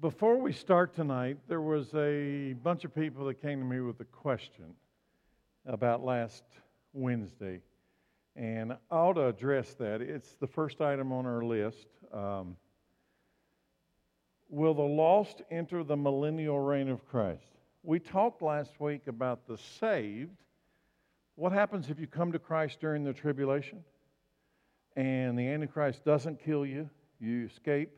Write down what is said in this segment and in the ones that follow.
Before we start tonight, there was a bunch of people that came to me with a question about last Wednesday, and I ought to address that. It's the first item on our list. Um, will the lost enter the millennial reign of Christ? We talked last week about the saved. What happens if you come to Christ during the tribulation and the Antichrist doesn't kill you? You escape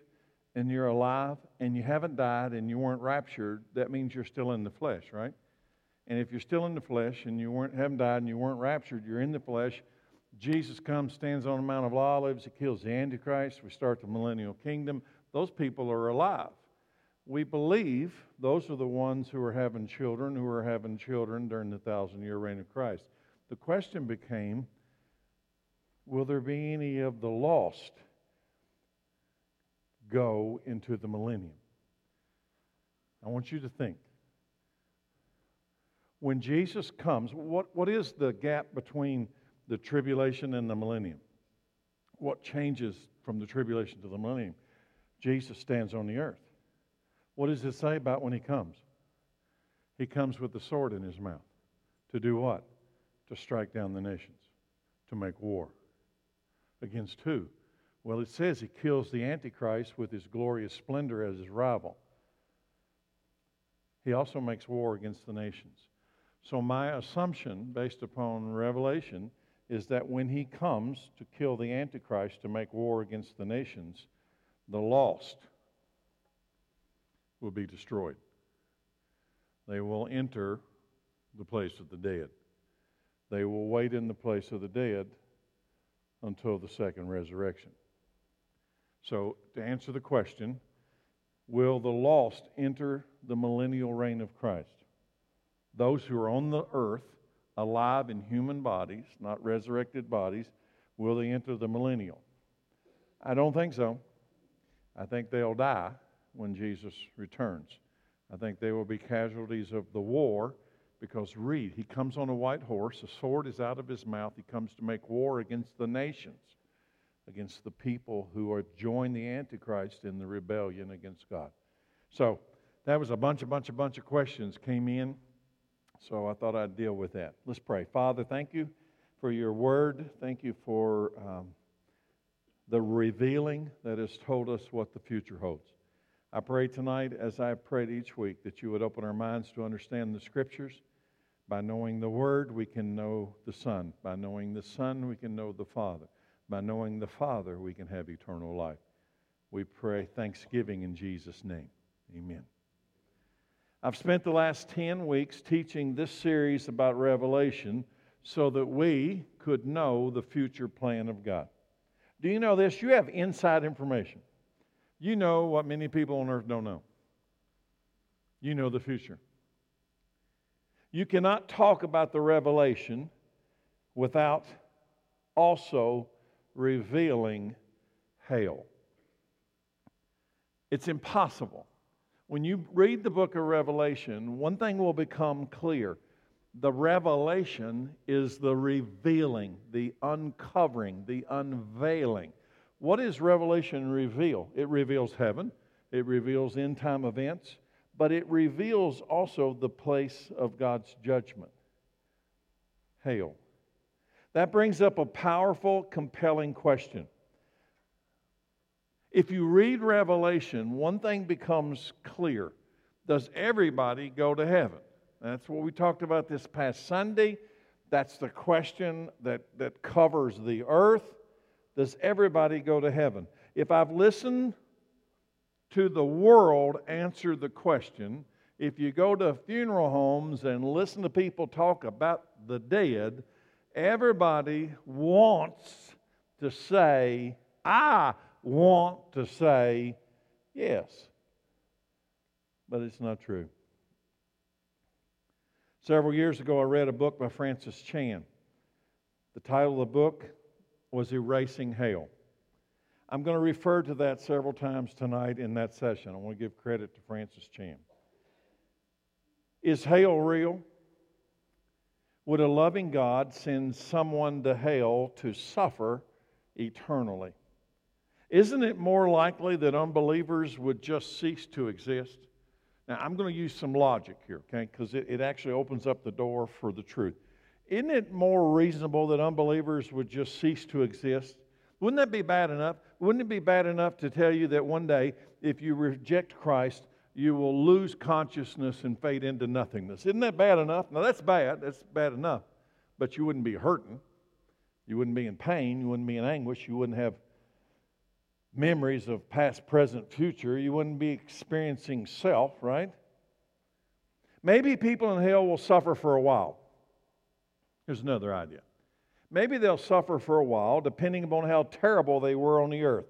and you're alive and you haven't died and you weren't raptured, that means you're still in the flesh, right? And if you're still in the flesh and you weren't, haven't died and you weren't raptured, you're in the flesh. Jesus comes, stands on the Mount of Olives, he kills the Antichrist. We start the millennial kingdom. Those people are alive. We believe those are the ones who are having children, who are having children during the thousand year reign of Christ. The question became will there be any of the lost go into the millennium. I want you to think. When Jesus comes, what, what is the gap between the tribulation and the millennium? What changes from the tribulation to the millennium? Jesus stands on the earth. What does it say about when he comes? He comes with the sword in his mouth. To do what? To strike down the nations, to make war. Against who? Well, it says he kills the Antichrist with his glorious splendor as his rival. He also makes war against the nations. So, my assumption, based upon Revelation, is that when he comes to kill the Antichrist to make war against the nations, the lost will be destroyed. They will enter the place of the dead. They will wait in the place of the dead until the second resurrection. So, to answer the question, will the lost enter the millennial reign of Christ? Those who are on the earth, alive in human bodies, not resurrected bodies, will they enter the millennial? I don't think so. I think they'll die when Jesus returns. I think they will be casualties of the war because read, he comes on a white horse, a sword is out of his mouth, he comes to make war against the nations against the people who have joined the Antichrist in the rebellion against God. So that was a bunch, a bunch, a bunch of questions came in. So I thought I'd deal with that. Let's pray. Father, thank you for your word. Thank you for um, the revealing that has told us what the future holds. I pray tonight, as I prayed each week, that you would open our minds to understand the scriptures. By knowing the Word, we can know the Son. By knowing the Son, we can know the Father. By knowing the Father, we can have eternal life. We pray thanksgiving in Jesus' name. Amen. I've spent the last 10 weeks teaching this series about Revelation so that we could know the future plan of God. Do you know this? You have inside information. You know what many people on earth don't know. You know the future. You cannot talk about the revelation without also revealing hell. It's impossible. When you read the book of Revelation, one thing will become clear. The revelation is the revealing, the uncovering, the unveiling. What does Revelation reveal? It reveals heaven, it reveals end time events, but it reveals also the place of God's judgment hell. That brings up a powerful, compelling question. If you read Revelation, one thing becomes clear Does everybody go to heaven? That's what we talked about this past Sunday. That's the question that, that covers the earth. Does everybody go to heaven? If I've listened to the world answer the question, if you go to funeral homes and listen to people talk about the dead, Everybody wants to say, I want to say yes. But it's not true. Several years ago, I read a book by Francis Chan. The title of the book was Erasing Hell. I'm going to refer to that several times tonight in that session. I want to give credit to Francis Chan. Is hell real? Would a loving God send someone to hell to suffer eternally? isn't it more likely that unbelievers would just cease to exist? Now, I'm going to use some logic here, okay, because it, it actually opens up the door for the truth. Isn't it more reasonable that unbelievers would just cease to exist? Wouldn't that be bad enough? Wouldn't it be bad enough to tell you that one day, if you reject Christ, you will lose consciousness and fade into nothingness? Isn't that bad enough? Now, that's bad. That's bad enough. But you wouldn't be hurting. You wouldn't be in pain. You wouldn't be in anguish. You wouldn't have memories of past, present, future. You wouldn't be experiencing self, right? Maybe people in hell will suffer for a while. Here's another idea. Maybe they'll suffer for a while, depending upon how terrible they were on the earth.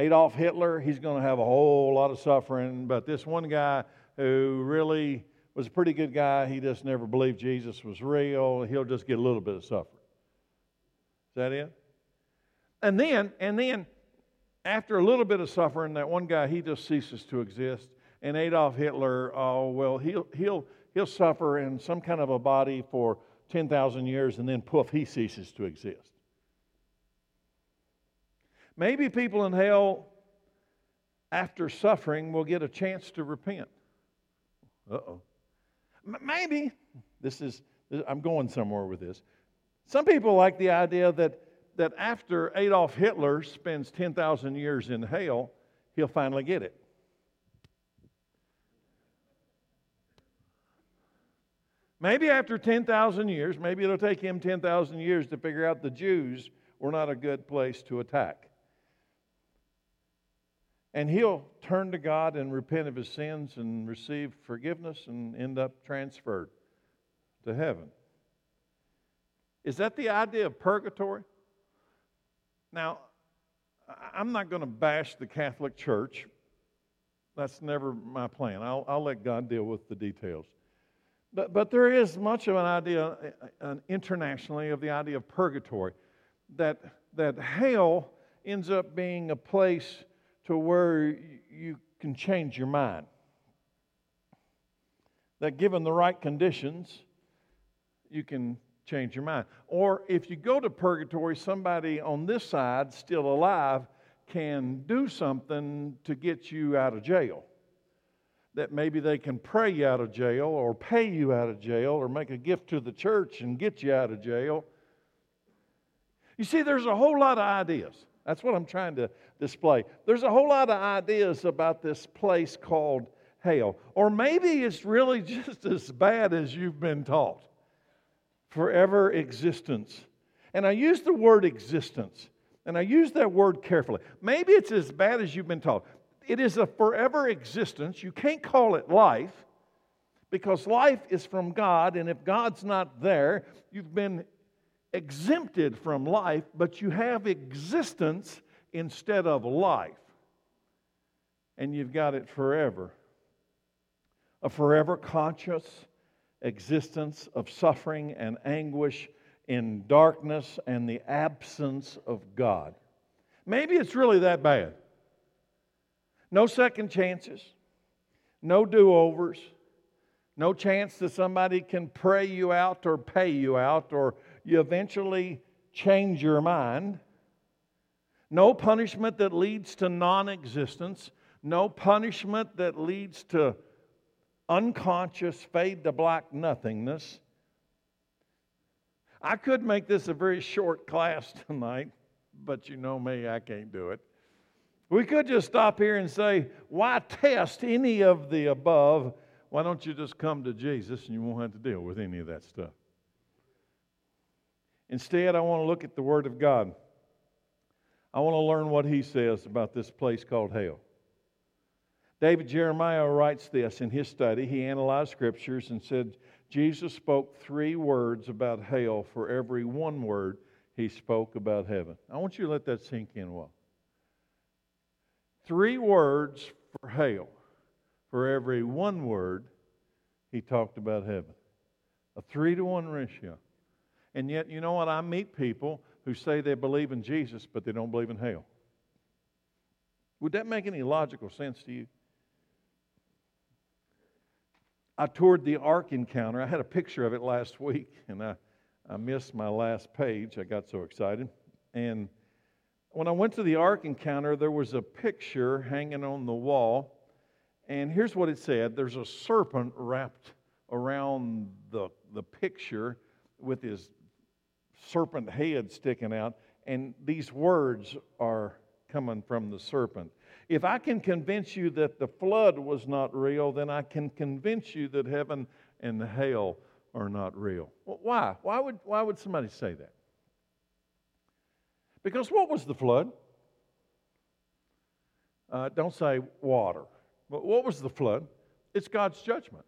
Adolf Hitler, he's going to have a whole lot of suffering, but this one guy who really was a pretty good guy, he just never believed Jesus was real, he'll just get a little bit of suffering. Is that it? And then, and then after a little bit of suffering, that one guy, he just ceases to exist. And Adolf Hitler, oh, well, he'll, he'll, he'll suffer in some kind of a body for 10,000 years, and then poof, he ceases to exist. Maybe people in hell, after suffering, will get a chance to repent. Uh oh. Maybe. This is, I'm going somewhere with this. Some people like the idea that that after Adolf Hitler spends 10,000 years in hell, he'll finally get it. Maybe after 10,000 years, maybe it'll take him 10,000 years to figure out the Jews were not a good place to attack. And he'll turn to God and repent of his sins and receive forgiveness and end up transferred to heaven. Is that the idea of purgatory? Now, I'm not going to bash the Catholic Church. That's never my plan. I'll, I'll let God deal with the details. But, but there is much of an idea uh, internationally of the idea of purgatory, that, that hell ends up being a place to where you can change your mind. That given the right conditions, you can change your mind. Or if you go to purgatory, somebody on this side, still alive, can do something to get you out of jail. That maybe they can pray you out of jail, or pay you out of jail, or make a gift to the church and get you out of jail. You see, there's a whole lot of ideas. That's what I'm trying to display. There's a whole lot of ideas about this place called hell. Or maybe it's really just as bad as you've been taught forever existence. And I use the word existence, and I use that word carefully. Maybe it's as bad as you've been taught. It is a forever existence. You can't call it life because life is from God, and if God's not there, you've been exempted from life, but you have existence instead of life. And you've got it forever. A forever conscious, existence of suffering and anguish in darkness and the absence of God. Maybe it's really that bad. No second chances, no do overs, no chance that somebody can pray you out or pay you out, or you eventually change your mind. No punishment that leads to non existence, no punishment that leads to unconscious, fade to black nothingness. I could make this a very short class tonight, but you know me, I can't do it. We could just stop here and say, why test any of the above? Why don't you just come to Jesus and you won't have to deal with any of that stuff? Instead, I want to look at the Word of God. I want to learn what He says about this place called hell. David Jeremiah writes this in his study. He analyzed scriptures and said Jesus spoke three words about hell for every one word he spoke about heaven. I want you to let that sink in while. Three words for hell for every one word he talked about heaven. A three to one ratio. And yet, you know what? I meet people who say they believe in Jesus, but they don't believe in hell. Would that make any logical sense to you? I toured the Ark Encounter. I had a picture of it last week, and I, I missed my last page. I got so excited. And When I went to the Ark encounter, there was a picture hanging on the wall, and here's what it said there's a serpent wrapped around the, the picture with his serpent head sticking out, and these words are coming from the serpent. If I can convince you that the flood was not real, then I can convince you that heaven and hell are not real. Well, why? Why would, why would somebody say that? Because what was the flood? Uh, don't say water. But what was the flood? It's God's judgment.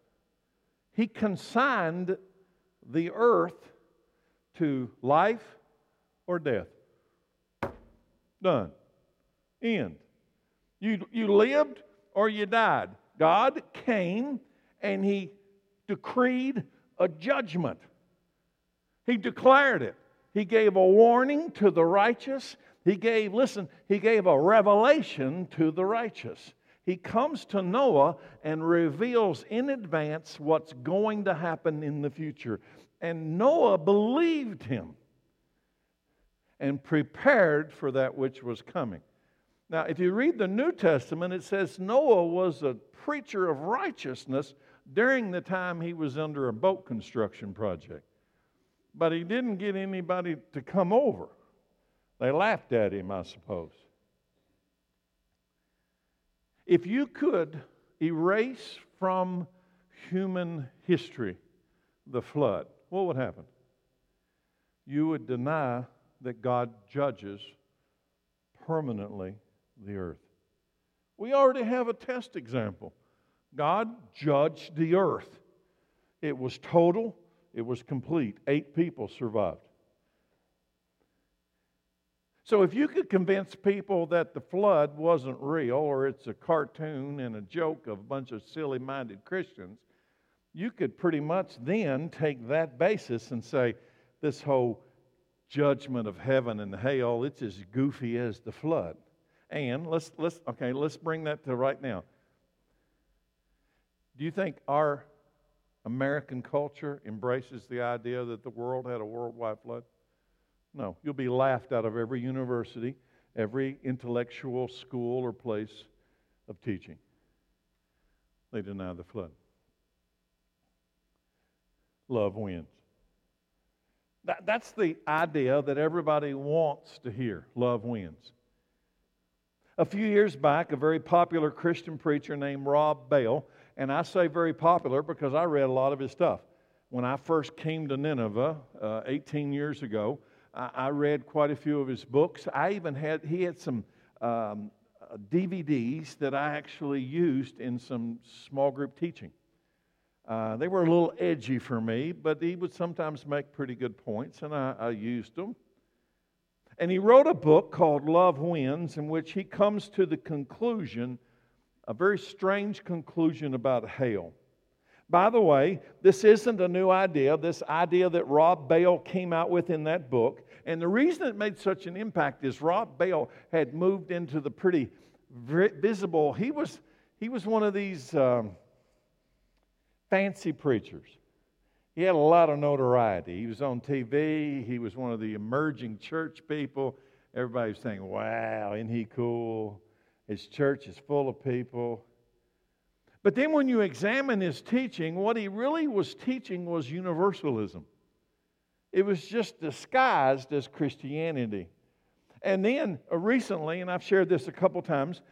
He consigned the earth to life or death. Done. End. You, you lived or you died. God came and He decreed a judgment. He declared it. He gave a warning to the righteous. He gave, listen, He gave a revelation to the righteous. He comes to Noah and reveals in advance what's going to happen in the future. And Noah believed him and prepared for that which was coming. Now, if you read the New Testament, it says Noah was a preacher of righteousness during the time he was under a boat construction project. But he didn't get anybody to come over. They laughed at him, I suppose. If you could erase from human history the flood, what would happen? You would deny that God judges permanently the earth. We already have a test example. God judged the earth. It was total, it was complete. Eight people survived. So, if you could convince people that the flood wasn't real or it's a cartoon and a joke of a bunch of silly minded Christians, you could pretty much then take that basis and say, this whole judgment of heaven and hell, it's as goofy as the flood. And let's, let's, okay, let's bring that to right now. Do you think our American culture embraces the idea that the world had a worldwide flood? No. You'll be laughed out of every university, every intellectual school or place of teaching. They deny the flood. Love wins. That, that's the idea that everybody wants to hear. Love wins. A few years back, a very popular Christian preacher named Rob Bell, and I say very popular because I read a lot of his stuff. When I first came to Nineveh uh, 18 years ago, I, I, read quite a few of his books. I even had, he had some um, DVDs that I actually used in some small group teaching. Uh, they were a little edgy for me, but he would sometimes make pretty good points, and I, I used them. And he wrote a book called Love Wins, in which he comes to the conclusion, a very strange conclusion about hell. By the way, this isn't a new idea, this idea that Rob Bell came out with in that book. And the reason it made such an impact is Rob Bell had moved into the pretty visible, he was, he was one of these um, fancy preachers. He had a lot of notoriety. He was on TV. He was one of the emerging church people. Everybody was saying, wow, isn't he cool? His church is full of people. But then when you examine his teaching, what he really was teaching was universalism. It was just disguised as Christianity. And then uh, recently, and I've shared this a couple times,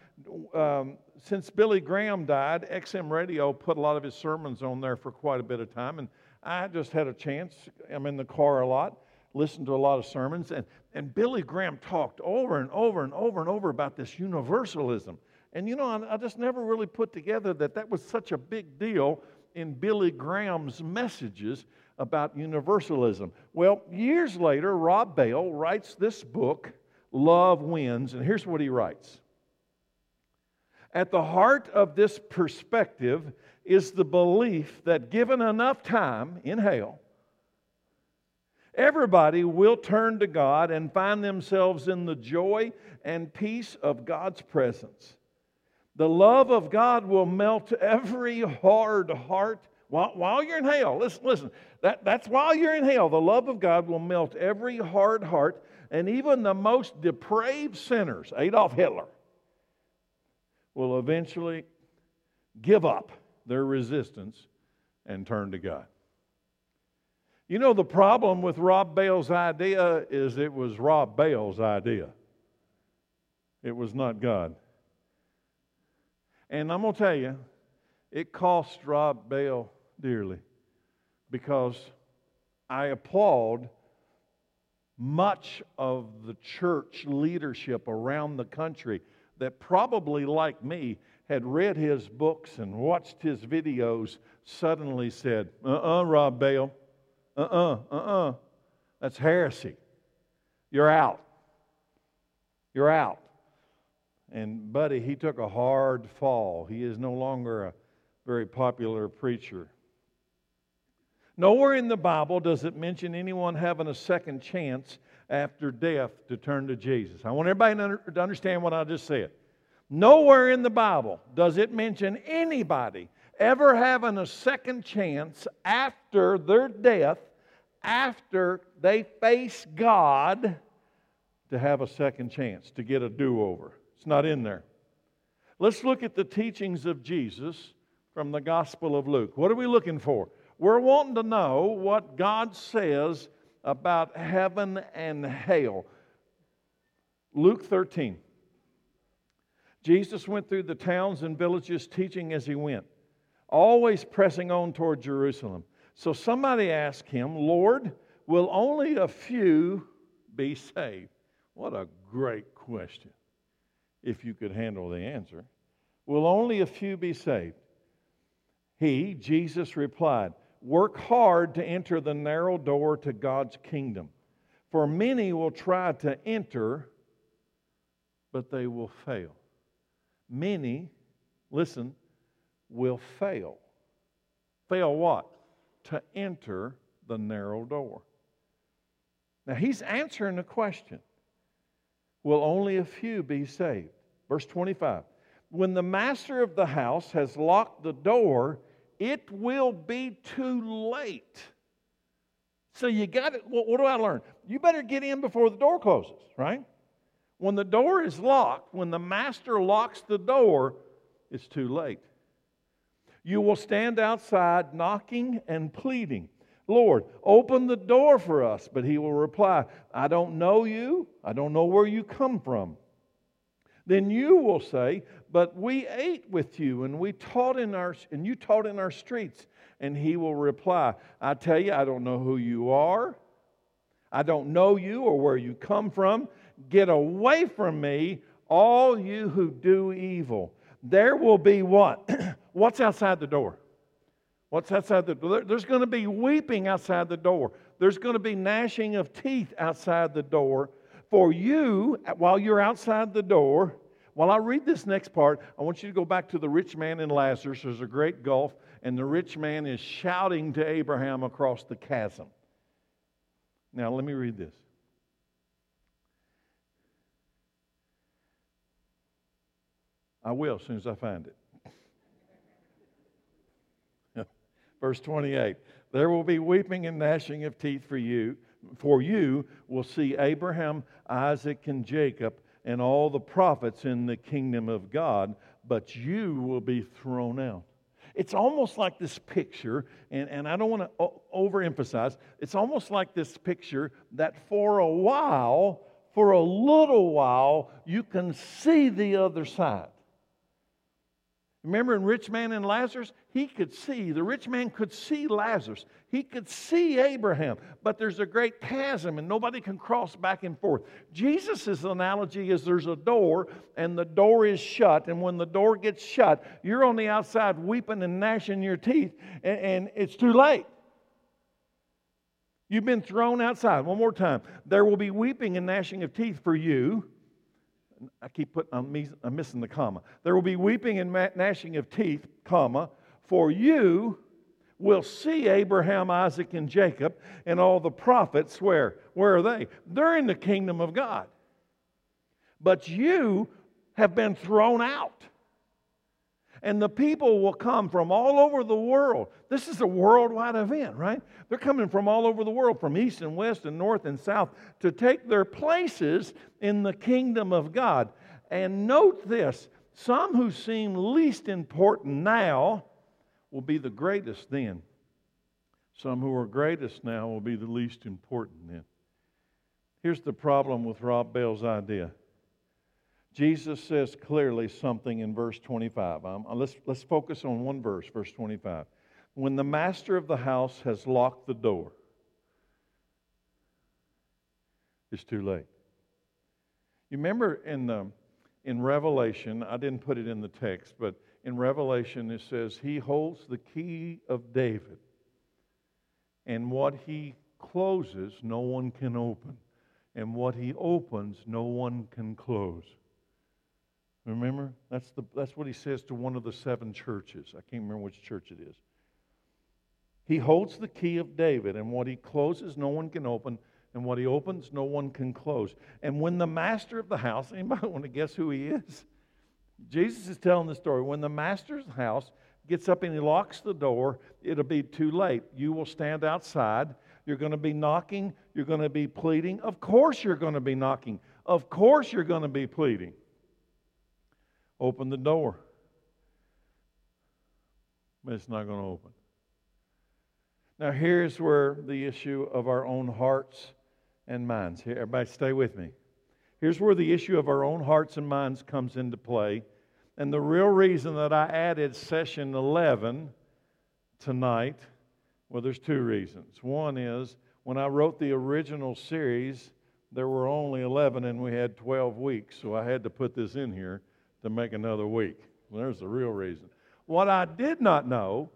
um, since Billy Graham died, XM Radio put a lot of his sermons on there for quite a bit of time. And I just had a chance, I'm in the car a lot, listened to a lot of sermons, and, and Billy Graham talked over and over and over and over about this universalism. And you know, I, I just never really put together that that was such a big deal in Billy Graham's messages about universalism. Well, years later, Rob Bell writes this book, Love Wins, and here's what he writes. At the heart of this perspective is the belief that given enough time in hell, everybody will turn to God and find themselves in the joy and peace of God's presence. The love of God will melt every hard heart While, while you're in hell, listen, listen, that, that's while you're in hell, the love of God will melt every hard heart, and even the most depraved sinners, Adolf Hitler, will eventually give up their resistance and turn to God. You know, the problem with Rob Bell's idea is it was Rob Bell's idea, it was not God. And I'm going to tell you, it cost Rob Bell dearly because I applaud much of the church leadership around the country that probably, like me, had read his books and watched his videos suddenly said, Uh uh-uh, uh, Rob Bell, uh uh-uh, uh, uh-uh. That's heresy. You're out. You're out. And, buddy, he took a hard fall. He is no longer a very popular preacher. Nowhere in the Bible does it mention anyone having a second chance after death to turn to Jesus. I want everybody to understand what I just said. Nowhere in the Bible does it mention anybody ever having a second chance after their death, after they face God, to have a second chance, to get a do over. It's not in there. Let's look at the teachings of Jesus from the Gospel of Luke. What are we looking for? We're wanting to know what God says about heaven and hell. Luke 13. Jesus went through the towns and villages teaching as he went, always pressing on toward Jerusalem. So somebody asked him, Lord, will only a few be saved? What a great question, if you could handle the answer. Will only a few be saved? He, Jesus, replied, Work hard to enter the narrow door to God's kingdom. For many will try to enter, but they will fail. Many, listen, will fail. Fail what? To enter the narrow door. Now he's answering a question Will only a few be saved? Verse 25. When the master of the house has locked the door, it will be too late. So you got it. What, what do I learn? You better get in before the door closes, right? When the door is locked, when the master locks the door, it's too late. You will stand outside knocking and pleading, Lord, open the door for us. But he will reply, I don't know you. I don't know where you come from. Then you will say, But we ate with you and we taught in our and you taught in our streets. And he will reply, I tell you, I don't know who you are. I don't know you or where you come from. Get away from me, all you who do evil. There will be what? What's outside the door? What's outside the door? There's going to be weeping outside the door. There's going to be gnashing of teeth outside the door. For you, while you're outside the door, while I read this next part, I want you to go back to the rich man and Lazarus. There's a great gulf, and the rich man is shouting to Abraham across the chasm. Now, let me read this. I will as soon as I find it. Verse 28 There will be weeping and gnashing of teeth for you, for you will see Abraham, Isaac, and Jacob and all the prophets in the kingdom of God, but you will be thrown out. It's almost like this picture, and, and I don't want to overemphasize, it's almost like this picture that for a while, for a little while, you can see the other side. Remember in Rich Man and Lazarus? He could see, the rich man could see Lazarus. He could see Abraham, but there's a great chasm and nobody can cross back and forth. Jesus' analogy is there's a door and the door is shut, and when the door gets shut, you're on the outside weeping and gnashing your teeth, and, and it's too late. You've been thrown outside. One more time. There will be weeping and gnashing of teeth for you I keep putting, I'm, missing the comma. There will be weeping and gnashing of teeth, comma, for you will see Abraham, Isaac, and Jacob and all the prophets. Where? Where are they? They're in the kingdom of God. But you have been thrown out. And the people will come from all over the world. This is a worldwide event, right? They're coming from all over the world, from east and west and north and south, to take their places in the kingdom of God. And note this some who seem least important now will be the greatest then. Some who are greatest now will be the least important then. Here's the problem with Rob Bell's idea. Jesus says clearly something in verse 25. Um, let's, let's focus on one verse, verse 25. When the master of the house has locked the door, it's too late. You remember in, um, in Revelation, I didn't put it in the text, but in Revelation it says, He holds the key of David, and what He closes, no one can open, and what He opens, no one can close. Remember? That's, the, that's what he says to one of the seven churches. I can't remember which church it is. He holds the key of David, and what he closes, no one can open, and what he opens, no one can close. And when the master of the house, anybody want to guess who he is? Jesus is telling the story. When the master's house gets up and he locks the door, it'll be too late. You will stand outside. You're going to be knocking. You're going to be pleading. Of course, you're going to be knocking. Of course, you're going to be pleading. Open the door. But it's not going to open. Now, here's where the issue of our own hearts and minds. Here, everybody, stay with me. Here's where the issue of our own hearts and minds comes into play. And the real reason that I added session 11 tonight, well, there's two reasons. One is when I wrote the original series, there were only 11 and we had 12 weeks, so I had to put this in here to make another week. There's the real reason. What I did not know,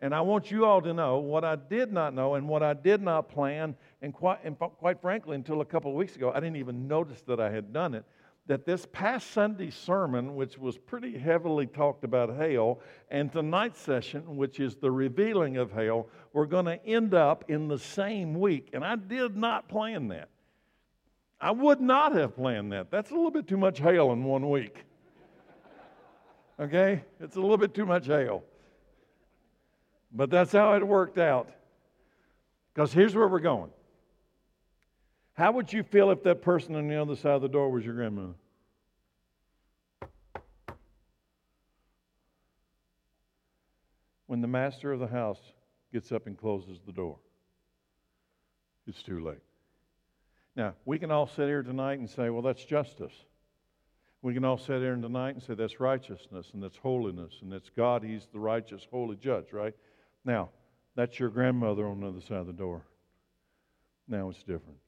and I want you all to know, what I did not know and what I did not plan, and quite, and quite frankly, until a couple of weeks ago, I didn't even notice that I had done it. That this past Sunday sermon, which was pretty heavily talked about hell, and tonight's session, which is the revealing of hell, were going to end up in the same week. And I did not plan that. I would not have planned that. That's a little bit too much hell in one week. Okay? It's a little bit too much hail. But that's how it worked out. Because here's where we're going. How would you feel if that person on the other side of the door was your grandmother? When the master of the house gets up and closes the door, it's too late. Now, we can all sit here tonight and say, well, that's justice. We can all sit here tonight and say that's righteousness and that's holiness and that's God. He's the righteous, holy judge, right? Now, that's your grandmother on the other side of the door. Now it's different.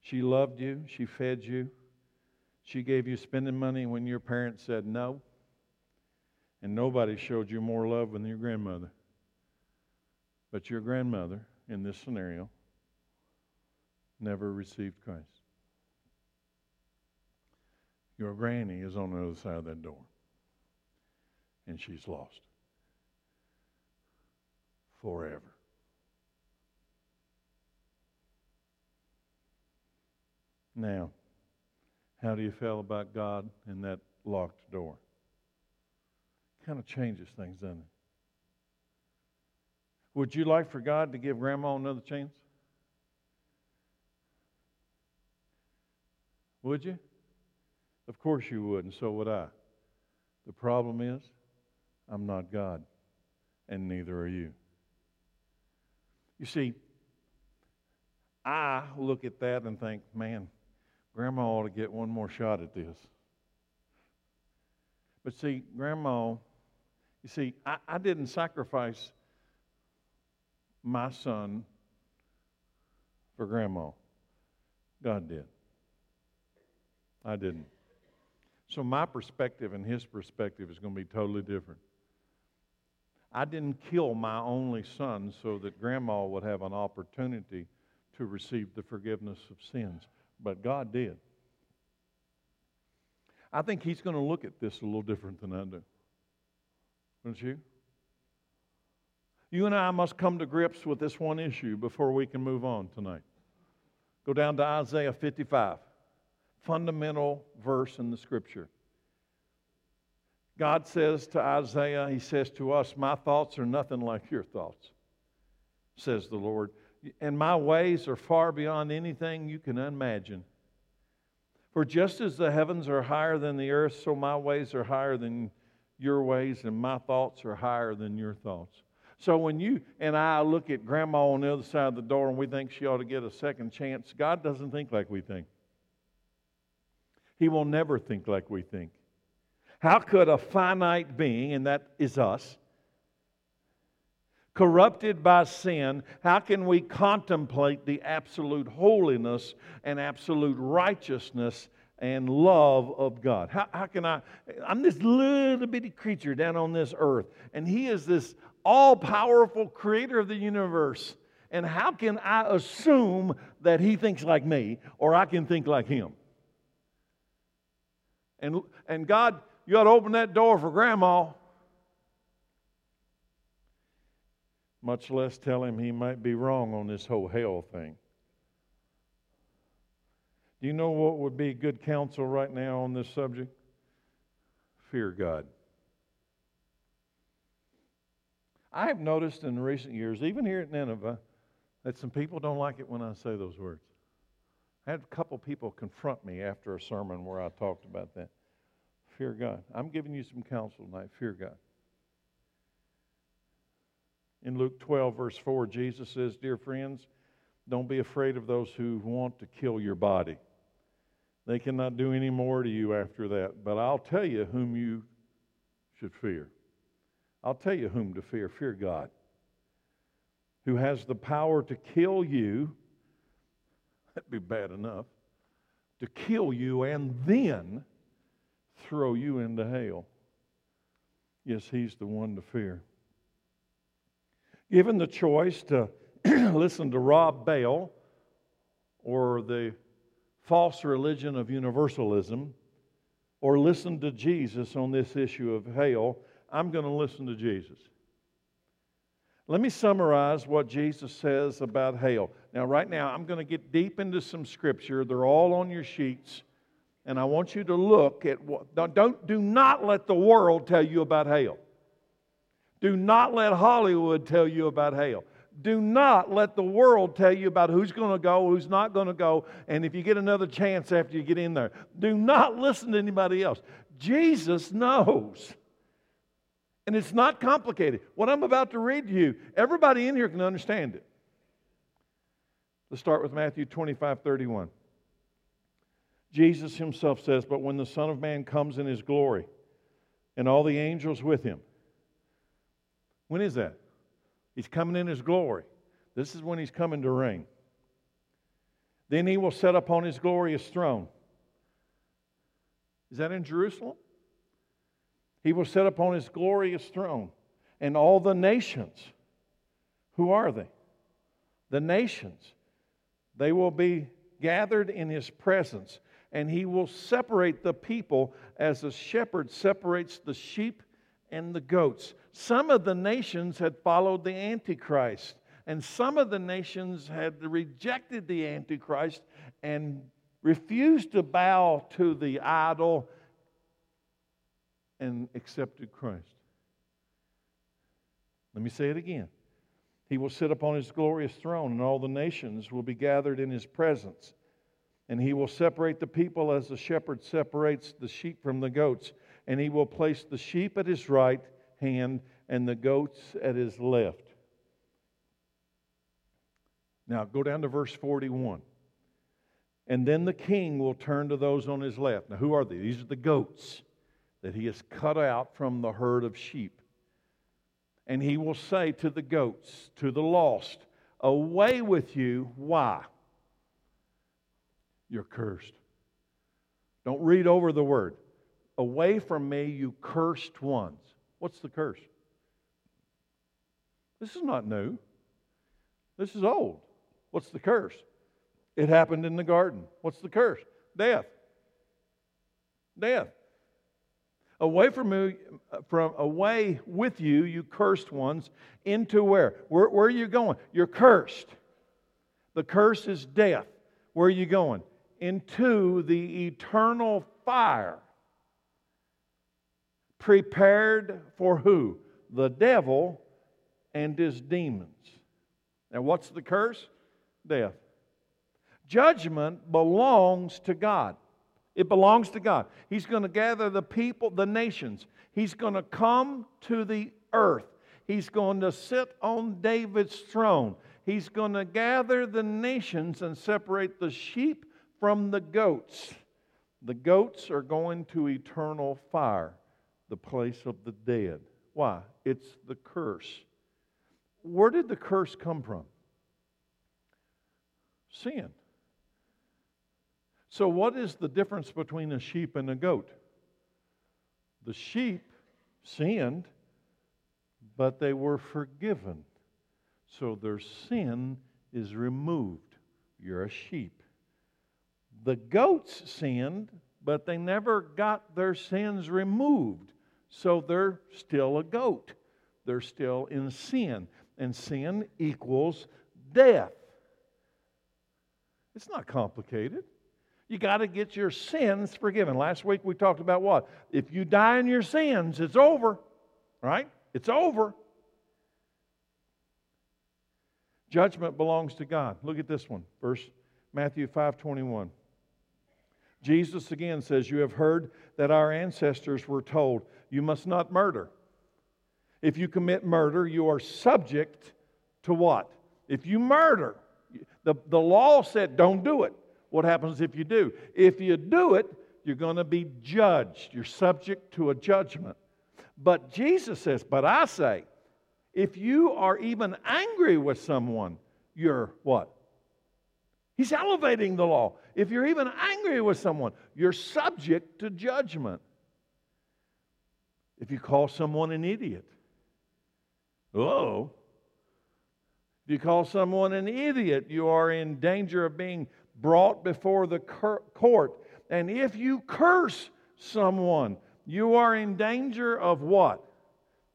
She loved you, she fed you, she gave you spending money when your parents said no. And nobody showed you more love than your grandmother. But your grandmother, in this scenario, never received Christ. Your granny is on the other side of that door, and she's lost forever. Now, how do you feel about God and that locked door? Kind of changes things, doesn't it? Would you like for God to give Grandma another chance? Would you? Of course you would, and so would I. The problem is, I'm not God, and neither are you. You see, I look at that and think, man, Grandma ought to get one more shot at this. But see, Grandma, you see, I, I didn't sacrifice my son for Grandma. God did. I didn't. So my perspective and his perspective is going to be totally different. I didn't kill my only son so that grandma would have an opportunity to receive the forgiveness of sins, but God did. I think he's going to look at this a little different than I do. Don't you? You and I must come to grips with this one issue before we can move on tonight. Go down to Isaiah 55. Fundamental verse in the scripture. God says to Isaiah, He says to us, My thoughts are nothing like your thoughts, says the Lord. And my ways are far beyond anything you can imagine. For just as the heavens are higher than the earth, so my ways are higher than your ways, and my thoughts are higher than your thoughts. So when you and I look at grandma on the other side of the door and we think she ought to get a second chance, God doesn't think like we think. He will never think like we think. How could a finite being, and that is us, corrupted by sin, how can we contemplate the absolute holiness and absolute righteousness and love of God? How, how can I? I'm this little bitty creature down on this earth, and He is this all powerful creator of the universe. And how can I assume that He thinks like me or I can think like Him? And, and God, you ought to open that door for grandma. Much less tell him he might be wrong on this whole hell thing. Do you know what would be good counsel right now on this subject? Fear God. I have noticed in recent years, even here at Nineveh, that some people don't like it when I say those words. I had a couple people confront me after a sermon where I talked about that. Fear God. I'm giving you some counsel tonight. Fear God. In Luke 12, verse 4, Jesus says, Dear friends, don't be afraid of those who want to kill your body. They cannot do any more to you after that. But I'll tell you whom you should fear. I'll tell you whom to fear. Fear God, who has the power to kill you. That'd be bad enough. To kill you and then throw you into hell. Yes, he's the one to fear. Given the choice to listen to Rob Bell or the false religion of universalism or listen to Jesus on this issue of hell, I'm going to listen to Jesus. Let me summarize what Jesus says about hell. Now, right now, I'm going to get deep into some scripture. They're all on your sheets. And I want you to look at what, don't, do not let the world tell you about hell. Do not let Hollywood tell you about hell. Do not let the world tell you about who's going to go, who's not going to go, and if you get another chance after you get in there. Do not listen to anybody else. Jesus knows. And it's not complicated. What I'm about to read to you, everybody in here can understand it. Let's start with Matthew 25 31. Jesus himself says, But when the Son of Man comes in his glory and all the angels with him, when is that? He's coming in his glory. This is when he's coming to reign. Then he will set upon his glorious throne. Is that in Jerusalem? He will set upon his glorious throne, and all the nations, who are they? The nations, they will be gathered in his presence and he will separate the people as a shepherd separates the sheep and the goats. Some of the nations had followed the Antichrist, and some of the nations had rejected the Antichrist and refused to bow to the idol and accepted Christ. Let me say it again. He will sit upon his glorious throne, and all the nations will be gathered in his presence and he will separate the people as the shepherd separates the sheep from the goats. And he will place the sheep at his right hand and the goats at his left. Now go down to verse 41. And then the king will turn to those on his left. Now, who are they? These are the goats that he has cut out from the herd of sheep. And he will say to the goats, to the lost, Away with you. Why? you're cursed. Don't read over the word. Away from me, you cursed ones. What's the curse? This is not new. This is old. What's the curse? It happened in the garden. What's the curse? Death. Death. Away from me, uh, from away with you, you cursed ones, into where? Where, where are you going? You're cursed. The curse is death. Where are you going? into the eternal fire prepared for who? The devil and his demons. Now, what's the curse? Death. Judgment belongs to God. It belongs to God. He's going to gather the people, the nations. He's going to come to the earth. He's going to sit on David's throne. He's going to gather the nations and separate the sheep from the goats. The goats are going to eternal fire, the place of the dead. Why? It's the curse. Where did the curse come from? Sin. So, what is the difference between a sheep and a goat? The sheep sinned, but they were forgiven. So their sin is removed. You're a sheep. The goats sinned, but they never got their sins removed. So they're still a goat. They're still in sin. And sin equals death. It's not complicated. You got to get your sins forgiven. Last week we talked about what? If you die in your sins, it's over, right? It's over. Judgment belongs to God. Look at this one, verse Matthew 5 21. Jesus again says, You have heard that our ancestors were told, You must not murder. If you commit murder, you are subject to what? If you murder, the, the law said, Don't do it. What happens if you do? If you do it, you're going to be judged. You're subject to a judgment. But Jesus says, But I say, if you are even angry with someone, you're what? He's elevating the law. If you're even angry with someone, you're subject to judgment. If you call someone an idiot, oh, if you call someone an idiot, you are in danger of being brought before the court. And if you curse someone, you are in danger of what?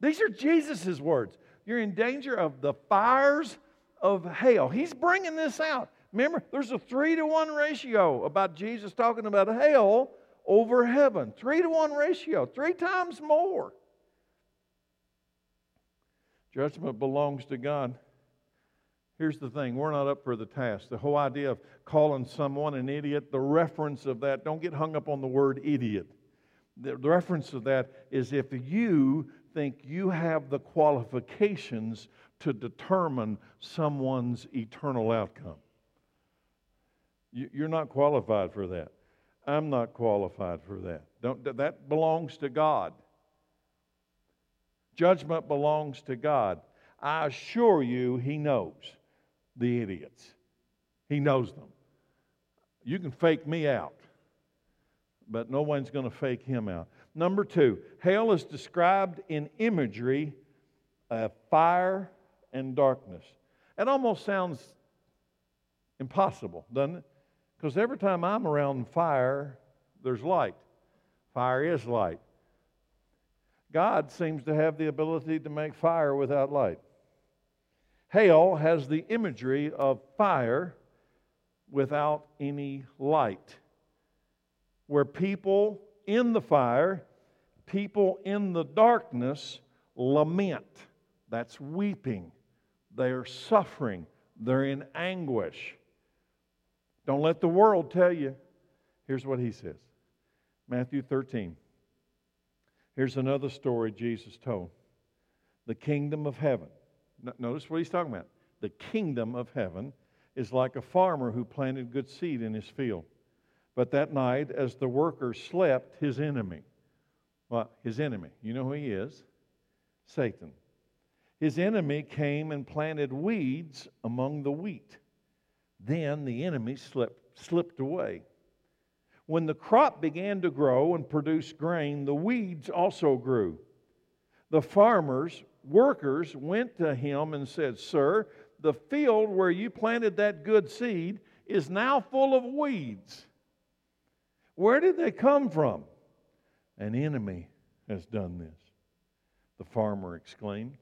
These are Jesus' words. You're in danger of the fires of hell. He's bringing this out. Remember, there's a three to one ratio about Jesus talking about hell over heaven. Three to one ratio, three times more. Judgment belongs to God. Here's the thing we're not up for the task. The whole idea of calling someone an idiot, the reference of that, don't get hung up on the word idiot. The reference of that is if you think you have the qualifications to determine someone's eternal outcome. You're not qualified for that. I'm not qualified for that. Don't, that belongs to God. Judgment belongs to God. I assure you, He knows the idiots. He knows them. You can fake me out, but no one's going to fake him out. Number two, hell is described in imagery of fire and darkness. It almost sounds impossible, doesn't it? Because every time I'm around fire, there's light. Fire is light. God seems to have the ability to make fire without light. Hell has the imagery of fire without any light, where people in the fire, people in the darkness lament. That's weeping. They are suffering. They're in anguish. Don't let the world tell you. Here's what he says Matthew 13. Here's another story Jesus told the kingdom of heaven Notice what he's talking about. The kingdom of heaven is like a farmer who planted good seed in his field. But that night, as the workers slept, his enemy, well, his enemy, you know who he is? Satan. His enemy came and planted weeds among the wheat. Then the enemy slipped, slipped away. When the crop began to grow and produce grain, the weeds also grew. The farmers workers went to him and said, Sir, the field where you planted that good seed is now full of weeds. Where did they come from? An enemy has done this, the farmer exclaimed.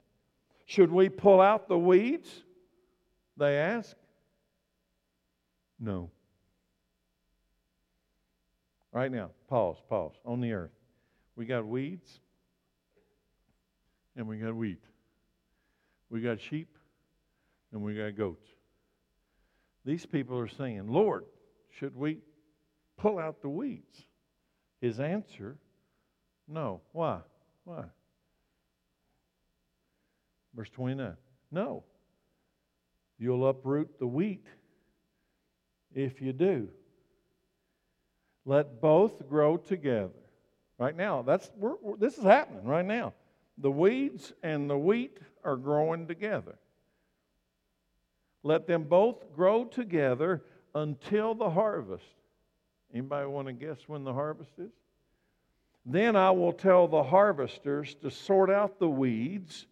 Should we pull out the weeds? They asked. No. Right now, pause, pause. On the earth, we got weeds and we got wheat. We got sheep and we got goats. These people are saying, Lord, should we pull out the weeds? His answer, no. Why? Why? Verse 29. No. You'll uproot the wheat if you do. Let both grow together. Right now, that's we're, we're, this is happening right now. The weeds and the wheat are growing together. Let them both grow together until the harvest. Anybody want to guess when the harvest is? Then I will tell the harvesters to sort out the weeds,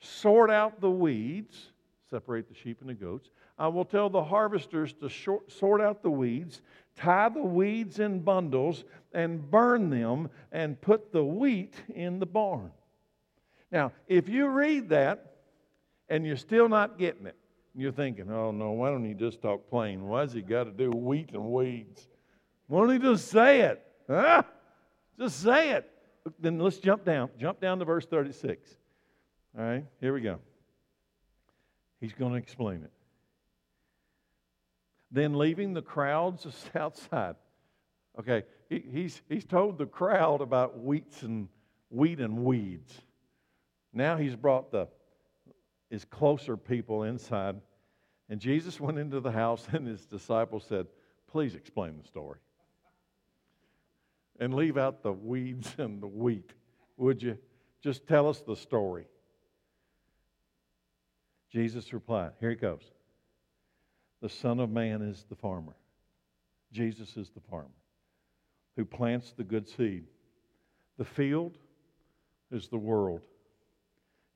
sort out the weeds, separate the sheep and the goats. I will tell the harvesters to short, sort out the weeds, tie the weeds in bundles, and burn them, and put the wheat in the barn. Now, if you read that and you're still not getting it, you're thinking, oh no, why don't he just talk plain? Why's he got to do wheat and weeds? Why don't he just say it? Huh? Just say it. Then let's jump down. Jump down to verse 36. All right, here we go. He's going to explain it. Then leaving the crowds outside. Okay, he, he's, he's told the crowd about wheats and wheat and weeds. Now he's brought the his closer people inside. And Jesus went into the house, and his disciples said, Please explain the story. And leave out the weeds and the wheat, would you? Just tell us the story. Jesus replied, Here he goes. The Son of Man is the farmer. Jesus is the farmer who plants the good seed. The field is the world.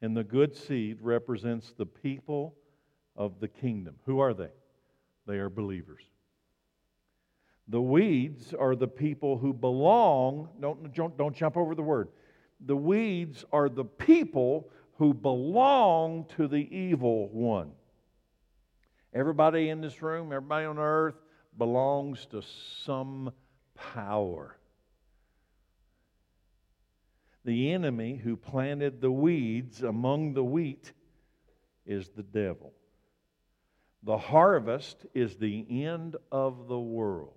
And the good seed represents the people of the kingdom. Who are they? They are believers. The weeds are the people who belong, don't, don't, don't jump over the word. The weeds are the people who belong to the evil one. Everybody in this room, everybody on earth belongs to some power. The enemy who planted the weeds among the wheat is the devil. The harvest is the end of the world,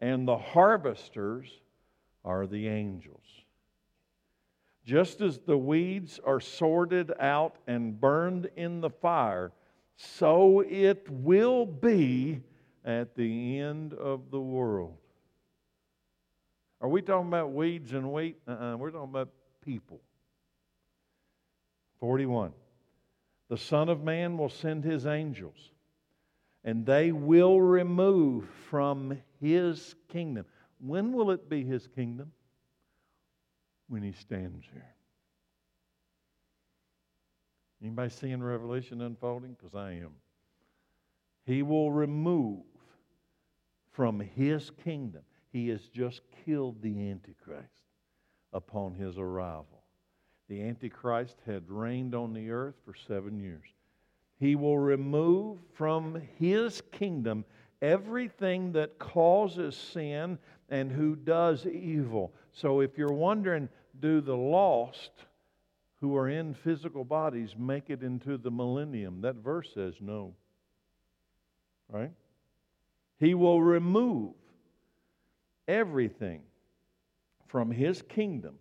and the harvesters are the angels. Just as the weeds are sorted out and burned in the fire, so it will be at the end of the world. Are we talking about weeds and wheat? Uh-uh, we're talking about people. 41. The Son of Man will send his angels, and they will remove from his kingdom. When will it be his kingdom? when he stands here. Anybody seeing Revelation unfolding? Because I am. He will remove from his kingdom. He has just killed the Antichrist upon his arrival. The Antichrist had reigned on the earth for seven years. He will remove from his kingdom everything that causes sin and who does evil. So if you're wondering, do the lost who are in physical bodies make it into the millennium? That verse says no. Right? He will remove everything from his kingdom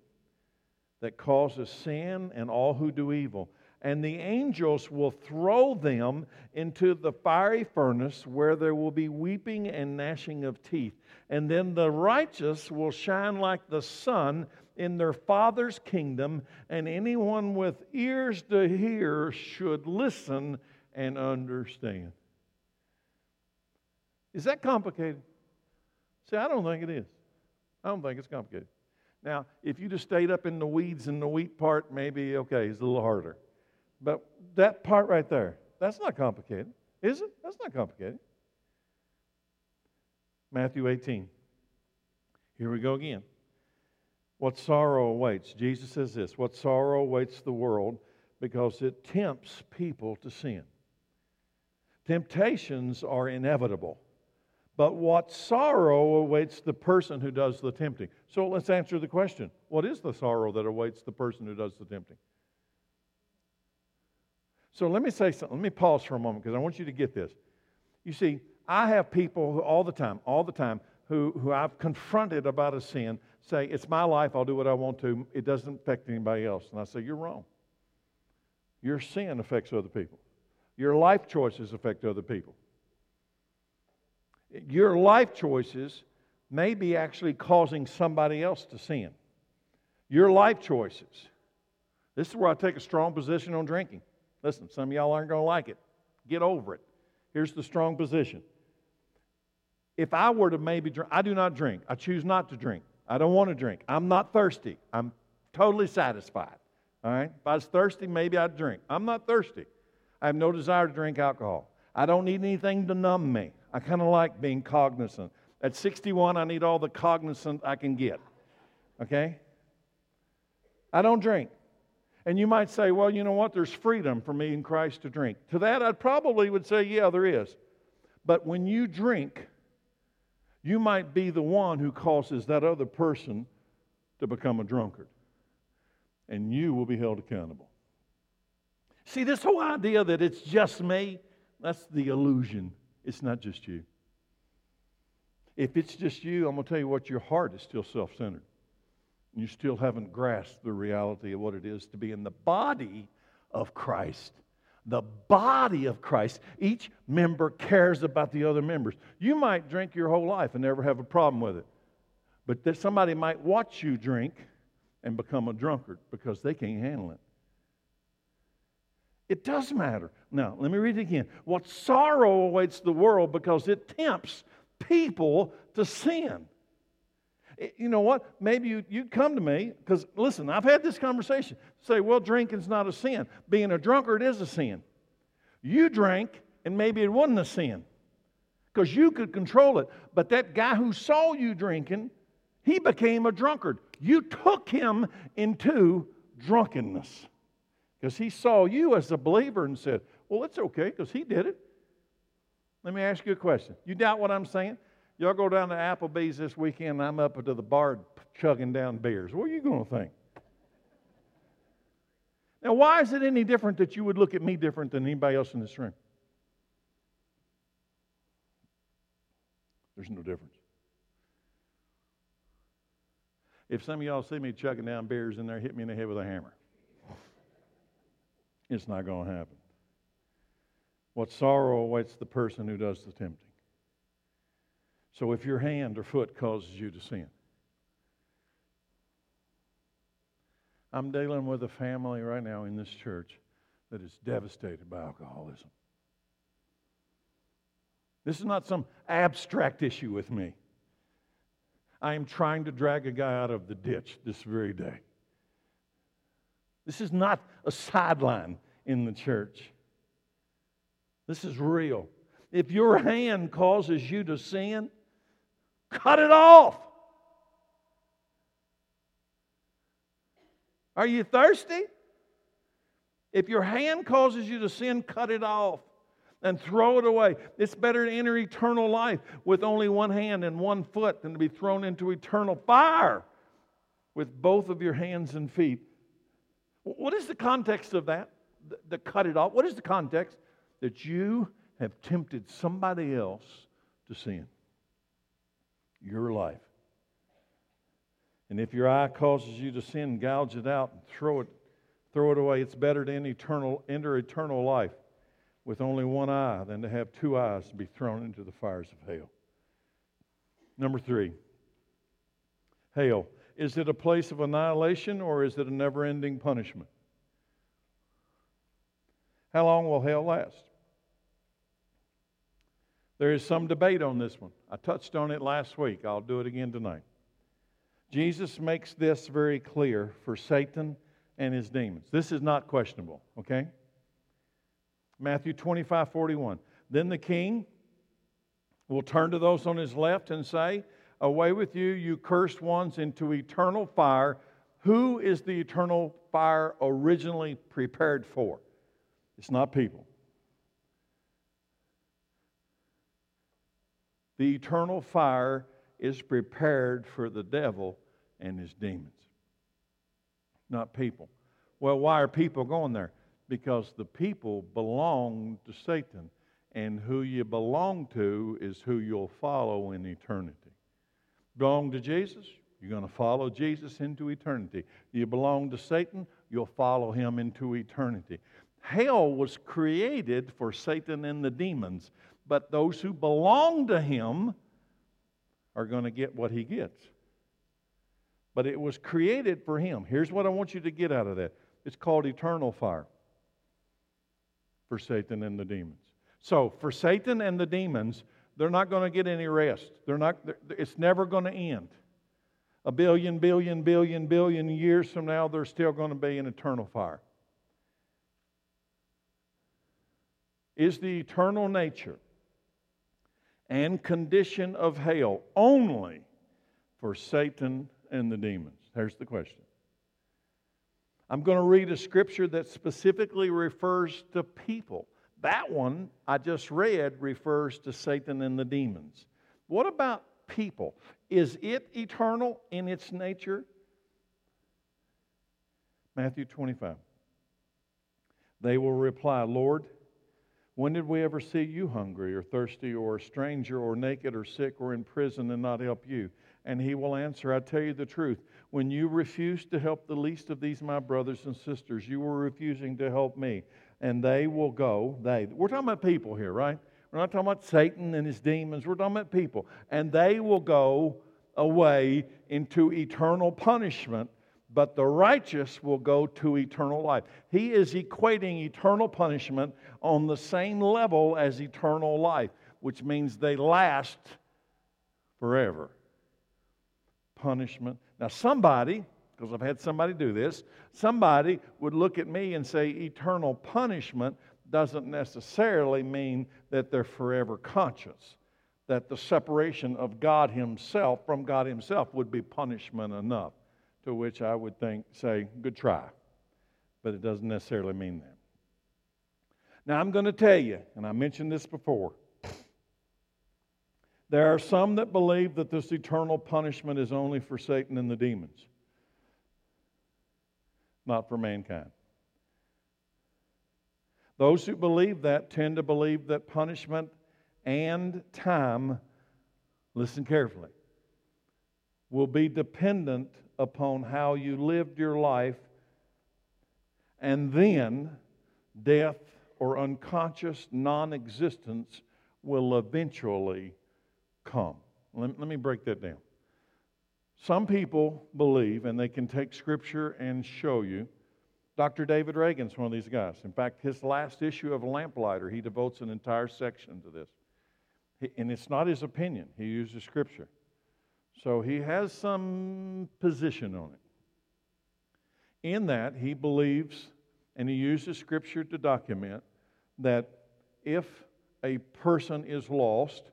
that causes sin and all who do evil. And the angels will throw them into the fiery furnace where there will be weeping and gnashing of teeth. And then the righteous will shine like the sun in their Father's kingdom, and anyone with ears to hear should listen and understand. Is that complicated? See, I don't think it is. I don't think it's complicated. Now, if you just stayed up in the weeds and the wheat part, maybe, okay, it's a little harder. But that part right there, that's not complicated, is it? That's not complicated. Matthew 18. Here we go again. What sorrow awaits? Jesus says this What sorrow awaits the world because it tempts people to sin. Temptations are inevitable, but what sorrow awaits the person who does the tempting? So let's answer the question What is the sorrow that awaits the person who does the tempting? So let me say something. Let me pause for a moment because I want you to get this. You see, I have people who, all the time, all the time, who, who I've confronted about a sin say, It's my life, I'll do what I want to, it doesn't affect anybody else. And I say, You're wrong. Your sin affects other people, your life choices affect other people. Your life choices may be actually causing somebody else to sin. Your life choices. This is where I take a strong position on drinking. Listen, some of y'all aren't going to like it. Get over it. Here's the strong position. If I were to maybe drink, I do not drink. I choose not to drink. I don't want to drink. I'm not thirsty. I'm totally satisfied. All right? If I was thirsty, maybe I'd drink. I'm not thirsty. I have no desire to drink alcohol. I don't need anything to numb me. I kind of like being cognizant. At 61, I need all the cognizant I can get. Okay? I don't drink. And you might say, well, you know what? There's freedom for me in Christ to drink. To that, I probably would say, yeah, there is. But when you drink, you might be the one who causes that other person to become a drunkard. And you will be held accountable. See, this whole idea that it's just me, that's the illusion. It's not just you. If it's just you, I'm going to tell you what, your heart is still self centered. You still haven't grasped the reality of what it is to be in the body of Christ. The body of Christ. Each member cares about the other members. You might drink your whole life and never have a problem with it. But somebody might watch you drink and become a drunkard because they can't handle it. It does matter. Now, let me read it again. What sorrow awaits the world because it tempts people to sin. You know what? Maybe you, you'd come to me, because listen, I've had this conversation. Say, well, drinking's not a sin. Being a drunkard is a sin. You drank, and maybe it wasn't a sin, because you could control it. But that guy who saw you drinking, he became a drunkard. You took him into drunkenness because he saw you as a believer and said, Well, it's okay because he did it. Let me ask you a question. You doubt what I'm saying? Y'all go down to Applebee's this weekend and I'm up to the bar chugging down beers. What are you going to think? Now, why is it any different that you would look at me different than anybody else in this room? There's no difference. If some of y'all see me chugging down beers in there, hit me in the head with a hammer. It's not going to happen. What sorrow awaits the person who does the tempting. So if your hand or foot causes you to sin, I'm dealing with a family right now in this church that is devastated by alcoholism. This is not some abstract issue with me. I am trying to drag a guy out of the ditch this very day. This is not a sideline in the church. This is real. If your hand causes you to sin, cut it off. Are you thirsty? If your hand causes you to sin, cut it off and throw it away. It's better to enter eternal life with only one hand and one foot than to be thrown into eternal fire with both of your hands and feet. What is the context of that? The, the cut it off. What is the context? That you have tempted somebody else to sin. Your life. And if your eye causes you to sin, gouge it out and throw it, throw it away. It's better to eternal, enter eternal life with only one eye than to have two eyes and be thrown into the fires of hell. Number three, hell. Is it a place of annihilation or is it a never ending punishment? How long will hell last? There is some debate on this one. I touched on it last week. I'll do it again tonight. Jesus makes this very clear for Satan and his demons. This is not questionable, okay? Matthew 25 41. Then the king will turn to those on his left and say, Away with you, you cursed ones, into eternal fire. Who is the eternal fire originally prepared for? It's not people. The eternal fire is prepared for the devil and his demons, not people. Well, why are people going there? Because the people belong to Satan, and who you belong to is who you'll follow in eternity. Belong to Jesus? You're going to follow Jesus into eternity. You belong to Satan? You'll follow him into eternity. Hell was created for Satan and the demons, but those who belong to him are going to get what he gets. But it was created for him. Here's what I want you to get out of that it's called eternal fire for Satan and the demons. So, for Satan and the demons, they're not going to get any rest. They're not, it's never going to end. A billion, billion, billion, billion years from now, they're still going to be an eternal fire. Is the eternal nature and condition of hell only for Satan and the demons? Here's the question. I'm going to read a scripture that specifically refers to people. That one I just read refers to Satan and the demons. What about people? Is it eternal in its nature? Matthew 25. They will reply, Lord, when did we ever see you hungry or thirsty or a stranger or naked or sick or in prison and not help you? And he will answer, I tell you the truth. When you refused to help the least of these, my brothers and sisters, you were refusing to help me. And they will go, they, we're talking about people here, right? We're not talking about Satan and his demons. We're talking about people. And they will go away into eternal punishment, but the righteous will go to eternal life. He is equating eternal punishment on the same level as eternal life, which means they last forever. Punishment. Now, somebody, because I've had somebody do this, somebody would look at me and say eternal punishment doesn't necessarily mean that they're forever conscious. That the separation of God Himself from God Himself would be punishment enough. To which I would think, say, good try. But it doesn't necessarily mean that. Now, I'm going to tell you, and I mentioned this before, there are some that believe that this eternal punishment is only for Satan and the demons, not for mankind. Those who believe that tend to believe that punishment and time, listen carefully, will be dependent upon how you lived your life, and then death or unconscious non existence will eventually come. Let, let, me break that down. Some people believe, and they can take scripture and show you, Dr. David Reagan's one of these guys. In fact, his last issue of Lamplighter, he devotes an entire section to this. And it's not his opinion, he uses scripture. So he has some position on it. In that, he believes, and he uses scripture to document, that if a person is lost,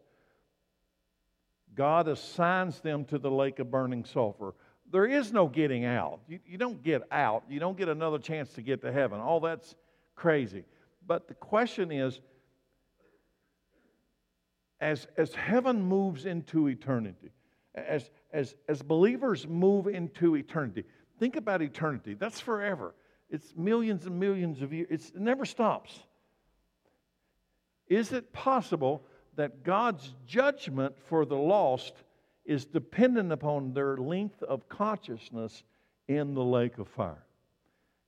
God assigns them to the lake of burning sulfur there is no getting out. You, you don't get out. You don't get another chance to get to heaven. All that's crazy. But the question is as, as heaven moves into eternity, as, as, as believers move into eternity, think about eternity. That's forever. It's millions and millions of years. It's, it never stops. Is it possible that God's judgment for the lost is dependent upon their length of consciousness in the lake of fire.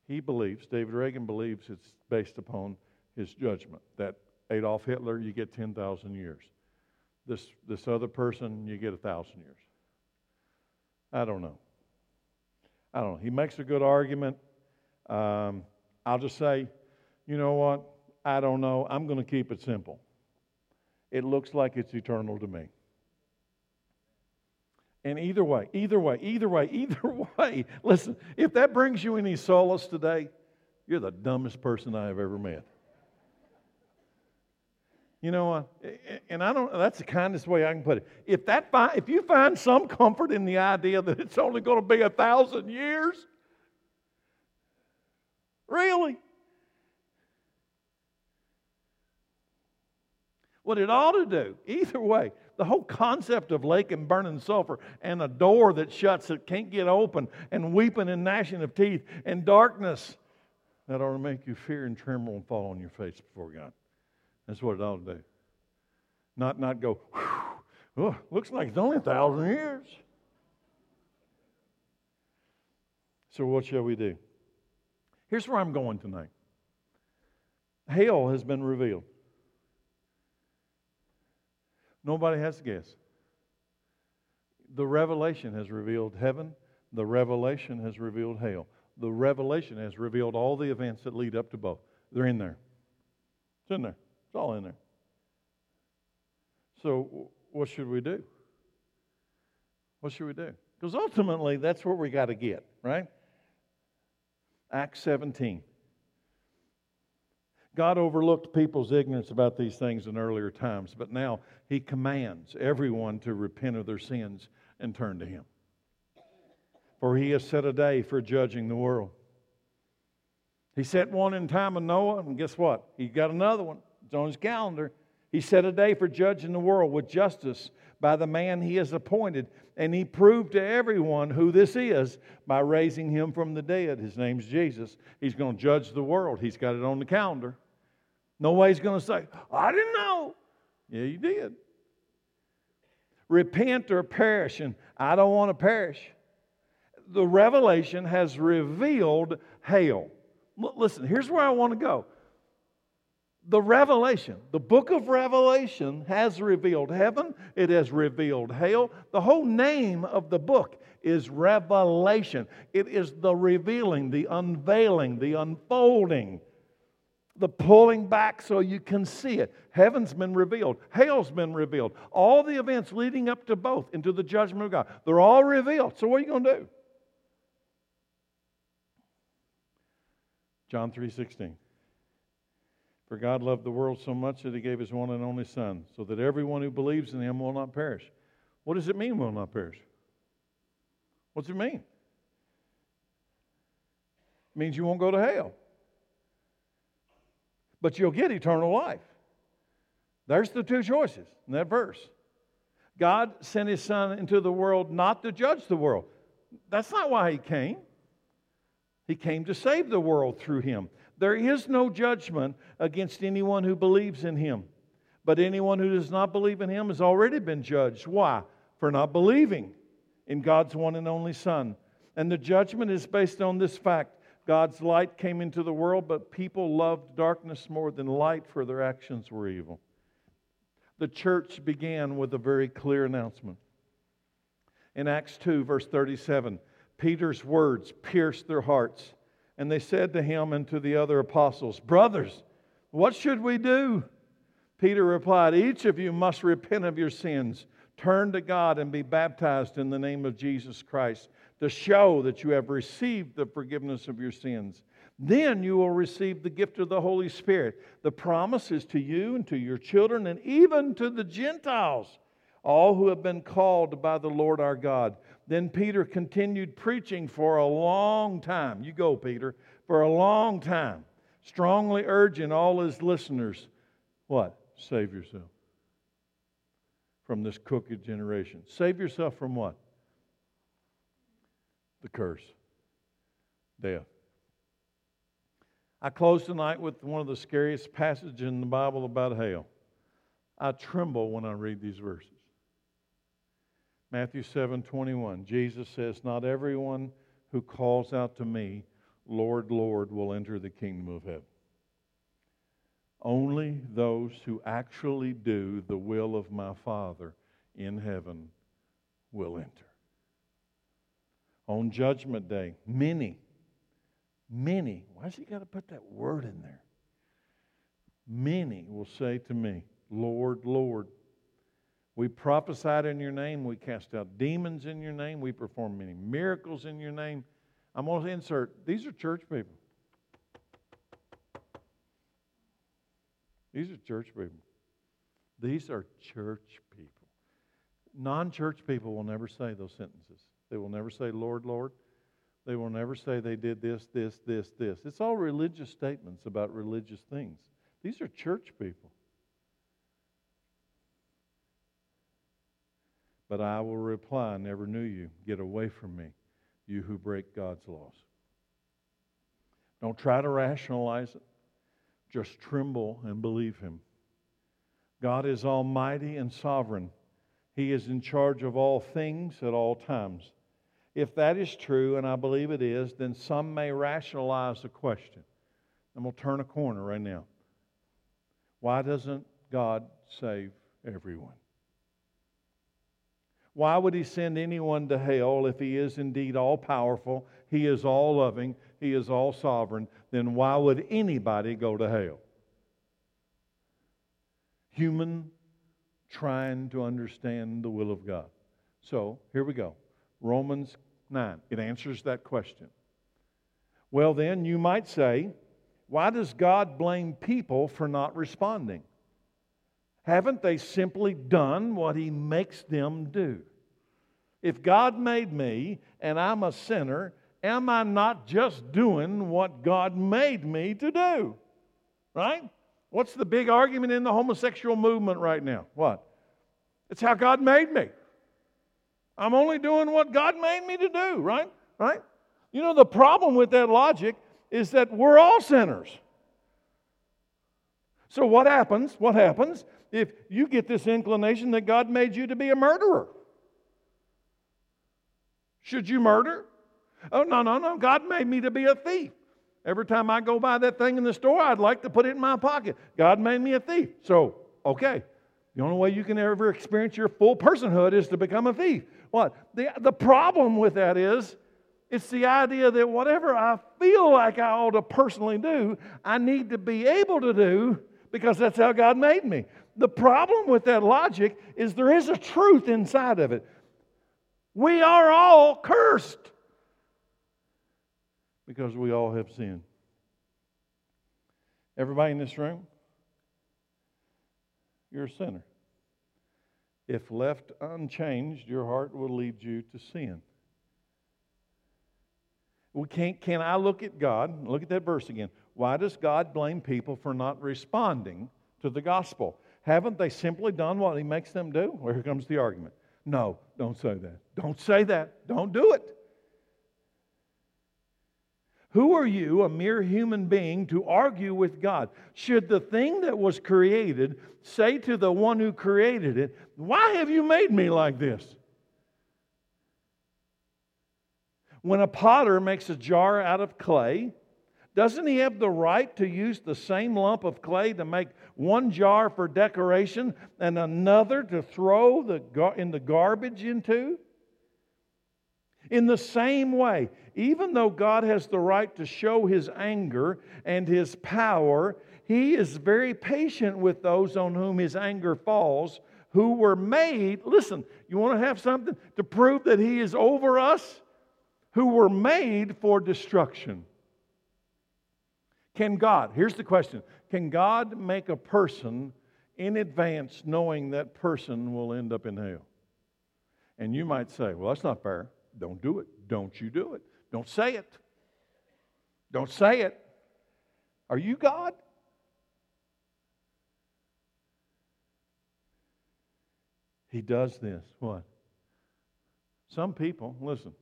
He believes, David Reagan believes, it's based upon his judgment that Adolf Hitler, you get 10,000 years. This, this other person, you get 1,000 years. I don't know. I don't know. He makes a good argument. Um, I'll just say, you know what? I don't know. I'm going to keep it simple. It looks like it's eternal to me. And either way, either way, either way, either way, listen, if that brings you any solace today, you're the dumbest person I have ever met. You know, uh, and I don't, that's the kindest way I can put it. If, that, if you find some comfort in the idea that it's only going to be a thousand years, really? What it ought to do, either way, the whole concept of lake and burning sulfur and a door that shuts that can't get open and weeping and gnashing of teeth and darkness, that ought to make you fear and tremble and fall on your face before God. That's what it ought to do. Not, not go, oh, looks like it's only a thousand years. So, what shall we do? Here's where I'm going tonight. Hell has been revealed. Nobody has to guess. The revelation has revealed heaven, the revelation has revealed hell. The revelation has revealed all the events that lead up to both. They're in there. It's in there. It's all in there. So, what should we do? What should we do? Because ultimately, that's where we got to get, right? Acts 17. God overlooked people's ignorance about these things in earlier times, but now He commands everyone to repent of their sins and turn to Him. For He has set a day for judging the world. He set one in time of Noah, and guess what? He got another one. It's on his calendar. He set a day for judging the world with justice by the man he has appointed. And he proved to everyone who this is by raising him from the dead. His name's Jesus. He's going to judge the world. He's got it on the calendar. Nobody's going to say, I didn't know. Yeah, you did. Repent or perish, and I don't want to perish. The revelation has revealed hell. Listen, here's where I want to go the revelation, the book of Revelation has revealed heaven, it has revealed hell. The whole name of the book is Revelation. It is the revealing, the unveiling, the unfolding, the pulling back so you can see it. Heaven's been revealed, hell's been revealed. All the events leading up to both into the judgment of God, they're all revealed. So, what are you going to do? John 3 16. For God loved the world so much that he gave his one and only Son, so that everyone who believes in him will not perish. What does it mean, will not perish? What's it mean? It means you won't go to hell. But you'll get eternal life. There's the two choices in that verse. God sent his Son into the world not to judge the world. That's not why he came. He came to save the world through him. There is no judgment against anyone who believes in him. But anyone who does not believe in him has already been judged. Why? For not believing in God's one and only Son. And the judgment is based on this fact God's light came into the world, but people loved darkness more than light, for their actions were evil. The church began with a very clear announcement. In Acts 2, verse 37, Peter's words pierced their hearts and they said to him and to the other apostles, Brothers, what should we do? Peter replied, Each of you must repent of your sins, turn to God, and be baptized in the name of Jesus Christ to show that you have received the forgiveness of your sins. Then you will receive the gift of the Holy Spirit. The promise is to you and to your children and even to the Gentiles, all who have been called by the Lord our God. Then Peter continued preaching for a long time. You go, Peter, for a long time, strongly urging all his listeners what? Save yourself from this crooked generation. Save yourself from what? The curse, death. I close tonight with one of the scariest passages in the Bible about hell. I tremble when I read these verses. Matthew 7 21. Jesus says, Not everyone who calls out to me, Lord, Lord, will enter the kingdom of heaven. Only those who actually do the will of my Father in heaven will enter. On Judgment Day, many, many, why's he got to put that word in there? Many will say to me, Lord, Lord, we prophesied in your name. We cast out demons in your name. We performed many miracles in your name. I'm going to insert these are church people. These are church people. These are church people. Non church people will never say those sentences. They will never say, Lord, Lord. They will never say they did this, this, this, this. It's all religious statements about religious things. These are church people. But I will reply, I never knew you. Get away from me, you who break God's laws. Don't try to rationalize it. Just tremble and believe Him. God is almighty and sovereign. He is in charge of all things at all times. If that is true, and I believe it is, then some may rationalize the question. I'm going to turn a corner right now. Why doesn't God save everyone? Why would He send anyone to hell if He is indeed all powerful, He is all loving, He is all sovereign? Then why would anybody go to hell? Human trying to understand the will of God. So here we go. Romans 9. It answers that question. Well, then, you might say, why does God blame people for not responding? Haven't they simply done what He makes them do? If God made me and I'm a sinner, am I not just doing what God made me to do? Right? What's the big argument in the homosexual movement right now? What? It's how God made me. I'm only doing what God made me to do, right? Right? You know, the problem with that logic is that we're all sinners. So, what happens? What happens if you get this inclination that God made you to be a murderer? Should you murder? Oh, no, no, no. God made me to be a thief. Every time I go buy that thing in the store, I'd like to put it in my pocket. God made me a thief. So, okay. The only way you can ever experience your full personhood is to become a thief. What? The, the problem with that is it's the idea that whatever I feel like I ought to personally do, I need to be able to do because that's how God made me. The problem with that logic is there is a truth inside of it. We are all cursed because we all have sinned. Everybody in this room, you're a sinner. If left unchanged, your heart will lead you to sin. We can't, can I look at God? Look at that verse again. Why does God blame people for not responding to the gospel? Haven't they simply done what He makes them do? Well, here comes the argument. No, don't say that. Don't say that. Don't do it. Who are you, a mere human being, to argue with God? Should the thing that was created say to the one who created it, Why have you made me like this? When a potter makes a jar out of clay, doesn't he have the right to use the same lump of clay to make one jar for decoration and another to throw the in the garbage into? In the same way, even though God has the right to show his anger and his power, he is very patient with those on whom his anger falls, who were made. Listen, you want to have something to prove that he is over us? Who were made for destruction. Can God, here's the question Can God make a person in advance knowing that person will end up in hell? And you might say, well, that's not fair. Don't do it. Don't you do it. Don't say it. Don't say it. Are you God? He does this. What? Some people, listen,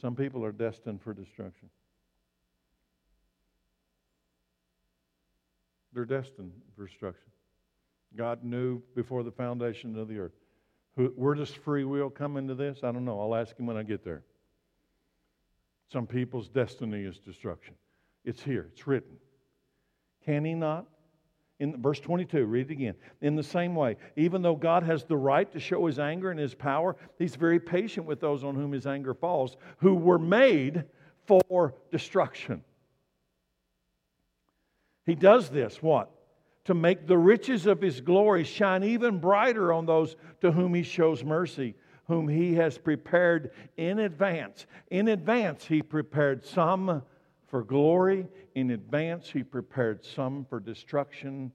some people are destined for destruction. They're destined for destruction. God knew before the foundation of the earth. Where does free will come into this? I don't know. I'll ask him when I get there. Some people's destiny is destruction. It's here, it's written. Can he not? In verse 22, read it again. In the same way, even though God has the right to show his anger and his power, he's very patient with those on whom his anger falls, who were made for destruction. He does this, what? To make the riches of his glory shine even brighter on those to whom he shows mercy, whom he has prepared in advance. In advance, he prepared some for glory, in advance, he prepared some for destruction.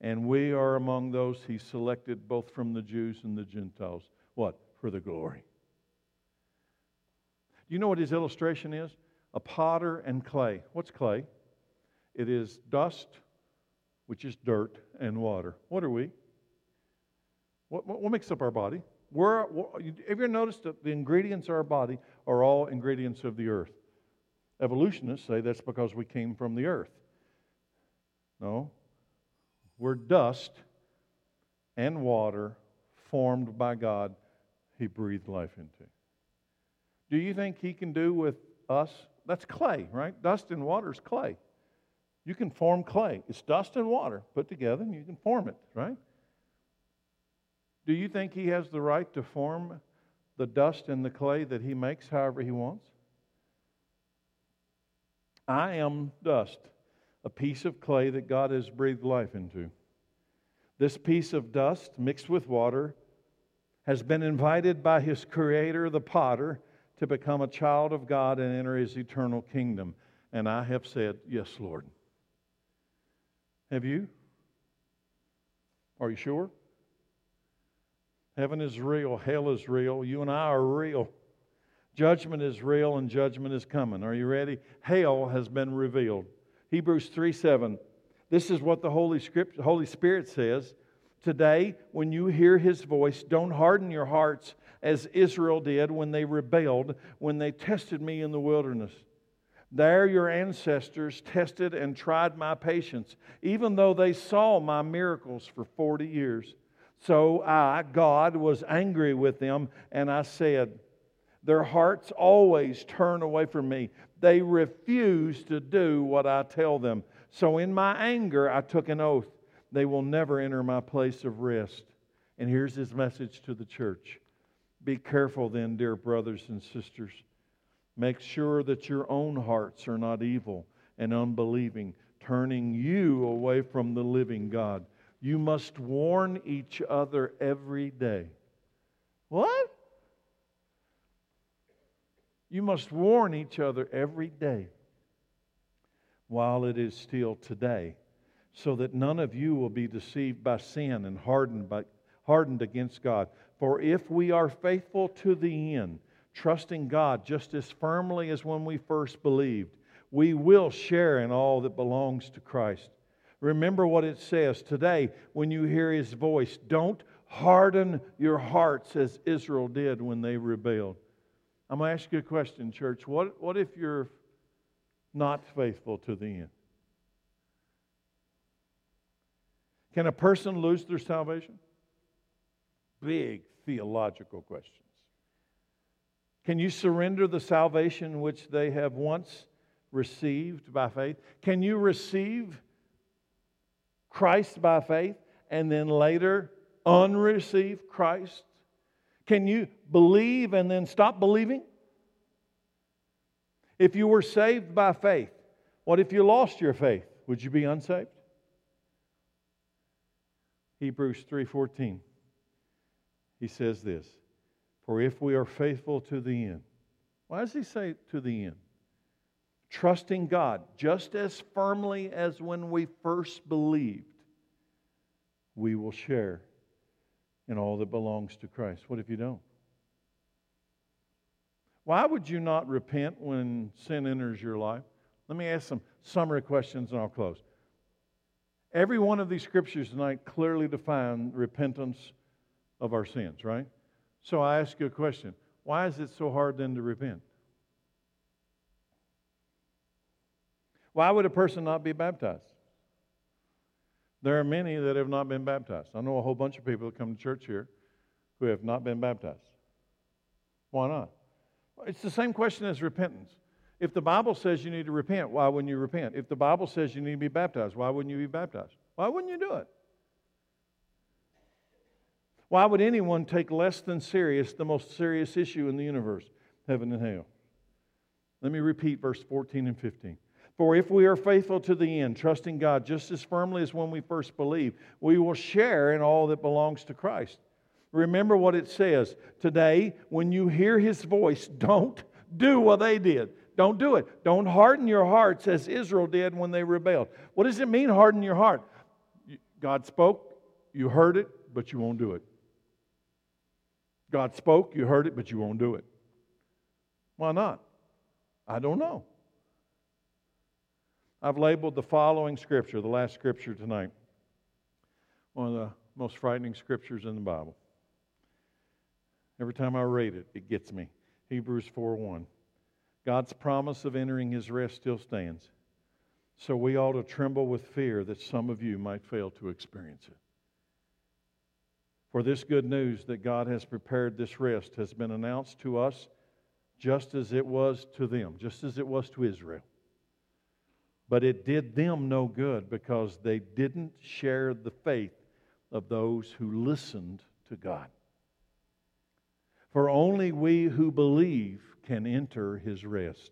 And we are among those he selected both from the Jews and the Gentiles. What? For the glory. Do you know what his illustration is? a potter and clay. What's clay? It is dust, which is dirt, and water. What are we? What, what, makes up our body? We're, have you noticed that the ingredients of our body are all ingredients of the earth? Evolutionists say that's because we came from the earth. No. We're dust and water formed by God, He breathed life into. Do you think He can do with us? That's clay, right? Dust and water is clay. You can form clay. It's dust and water put together, and you can form it, right? Do you think He has the right to form the dust and the clay that He makes however He wants? I am dust, a piece of clay that God has breathed life into. This piece of dust mixed with water has been invited by his creator, the potter, to become a child of God and enter his eternal kingdom. And I have said, Yes, Lord. Have you? Are you sure? Heaven is real, hell is real, you and I are real. Judgment is real and judgment is coming. Are you ready? Hell has been revealed. Hebrews 3 7. This is what the Holy, Script, Holy Spirit says. Today, when you hear his voice, don't harden your hearts as Israel did when they rebelled, when they tested me in the wilderness. There, your ancestors tested and tried my patience, even though they saw my miracles for 40 years. So I, God, was angry with them, and I said, Their hearts always turn away from me. They refuse to do what I tell them. So in my anger, I took an oath. They will never enter my place of rest. And here's his message to the church Be careful then, dear brothers and sisters. Make sure that your own hearts are not evil and unbelieving, turning you away from the living God. You must warn each other every day. What? You must warn each other every day while it is still today, so that none of you will be deceived by sin and hardened, by, hardened against God. For if we are faithful to the end, trusting God just as firmly as when we first believed, we will share in all that belongs to Christ. Remember what it says today when you hear his voice. Don't harden your hearts as Israel did when they rebelled. I'm going to ask you a question, church. What, what if you're not faithful to the end? Can a person lose their salvation? Big theological questions. Can you surrender the salvation which they have once received by faith? Can you receive Christ by faith and then later unreceive Christ? Can you believe and then stop believing? If you were saved by faith, what if you lost your faith? Would you be unsaved? Hebrews 3:14. He says this, "For if we are faithful to the end." Why does he say to the end? Trusting God just as firmly as when we first believed, we will share in all that belongs to Christ. What if you don't? Why would you not repent when sin enters your life? Let me ask some summary questions and I'll close. Every one of these scriptures tonight clearly define repentance of our sins, right? So I ask you a question. Why is it so hard then to repent? Why would a person not be baptized? There are many that have not been baptized. I know a whole bunch of people that come to church here who have not been baptized. Why not? It's the same question as repentance. If the Bible says you need to repent, why wouldn't you repent? If the Bible says you need to be baptized, why wouldn't you be baptized? Why wouldn't you do it? Why would anyone take less than serious the most serious issue in the universe, heaven and hell? Let me repeat verse 14 and 15. For if we are faithful to the end, trusting God just as firmly as when we first believed, we will share in all that belongs to Christ. Remember what it says today when you hear his voice, don't do what they did. Don't do it. Don't harden your hearts as Israel did when they rebelled. What does it mean, harden your heart? God spoke, you heard it, but you won't do it. God spoke, you heard it, but you won't do it. Why not? I don't know. I've labeled the following scripture, the last scripture tonight, one of the most frightening scriptures in the Bible. Every time I read it, it gets me. Hebrews 4 1. God's promise of entering his rest still stands. So we ought to tremble with fear that some of you might fail to experience it. For this good news that God has prepared this rest has been announced to us just as it was to them, just as it was to Israel. But it did them no good because they didn't share the faith of those who listened to God. For only we who believe can enter his rest.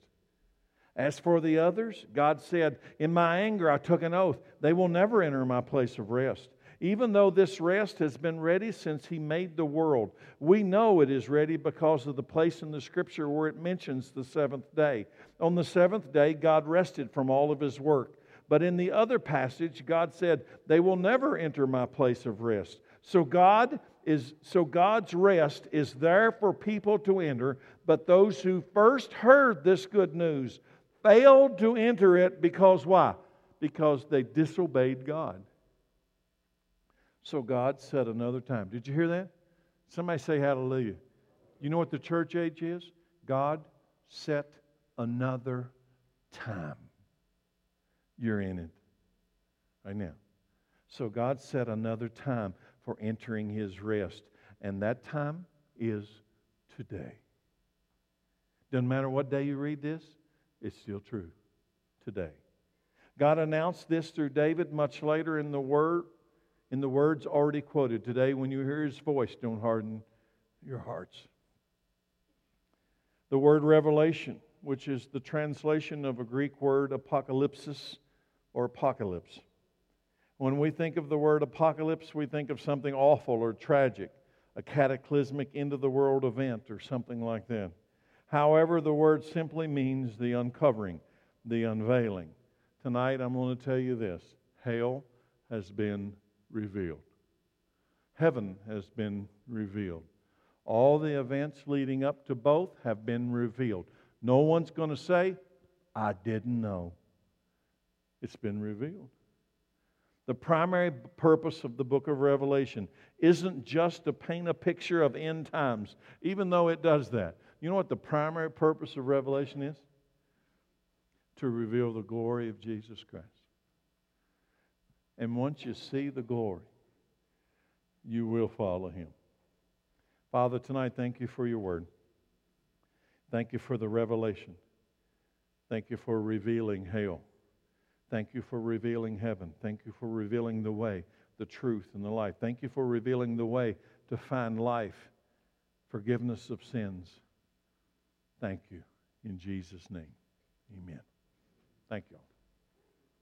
As for the others, God said, In my anger I took an oath. They will never enter my place of rest. Even though this rest has been ready since He made the world, we know it is ready because of the place in the Scripture where it mentions the seventh day. On the seventh day, God rested from all of His work. But in the other passage, God said, They will never enter my place of rest. So God is so God's rest is there for people to enter, but those who first heard this good news failed to enter it because why? Because they disobeyed God. So God set another time. Did you hear that? Somebody say hallelujah. You know what the church age is? God set another time. You're in it right now. So God set another time for entering his rest, and that time is today. Doesn't matter what day you read this, it's still true today. God announced this through David much later in the word in the words already quoted. Today when you hear his voice, don't harden your hearts. The word revelation, which is the translation of a Greek word apocalypsis or apocalypse. When we think of the word apocalypse, we think of something awful or tragic, a cataclysmic end of the world event or something like that. However, the word simply means the uncovering, the unveiling. Tonight, I'm going to tell you this hell has been revealed, heaven has been revealed. All the events leading up to both have been revealed. No one's going to say, I didn't know. It's been revealed. The primary purpose of the book of Revelation isn't just to paint a picture of end times, even though it does that. You know what the primary purpose of Revelation is? To reveal the glory of Jesus Christ. And once you see the glory, you will follow him. Father, tonight, thank you for your word. Thank you for the revelation. Thank you for revealing hell. Thank you for revealing heaven. Thank you for revealing the way, the truth, and the life. Thank you for revealing the way to find life, forgiveness of sins, Thank you. In Jesus' name, amen. Thank you all.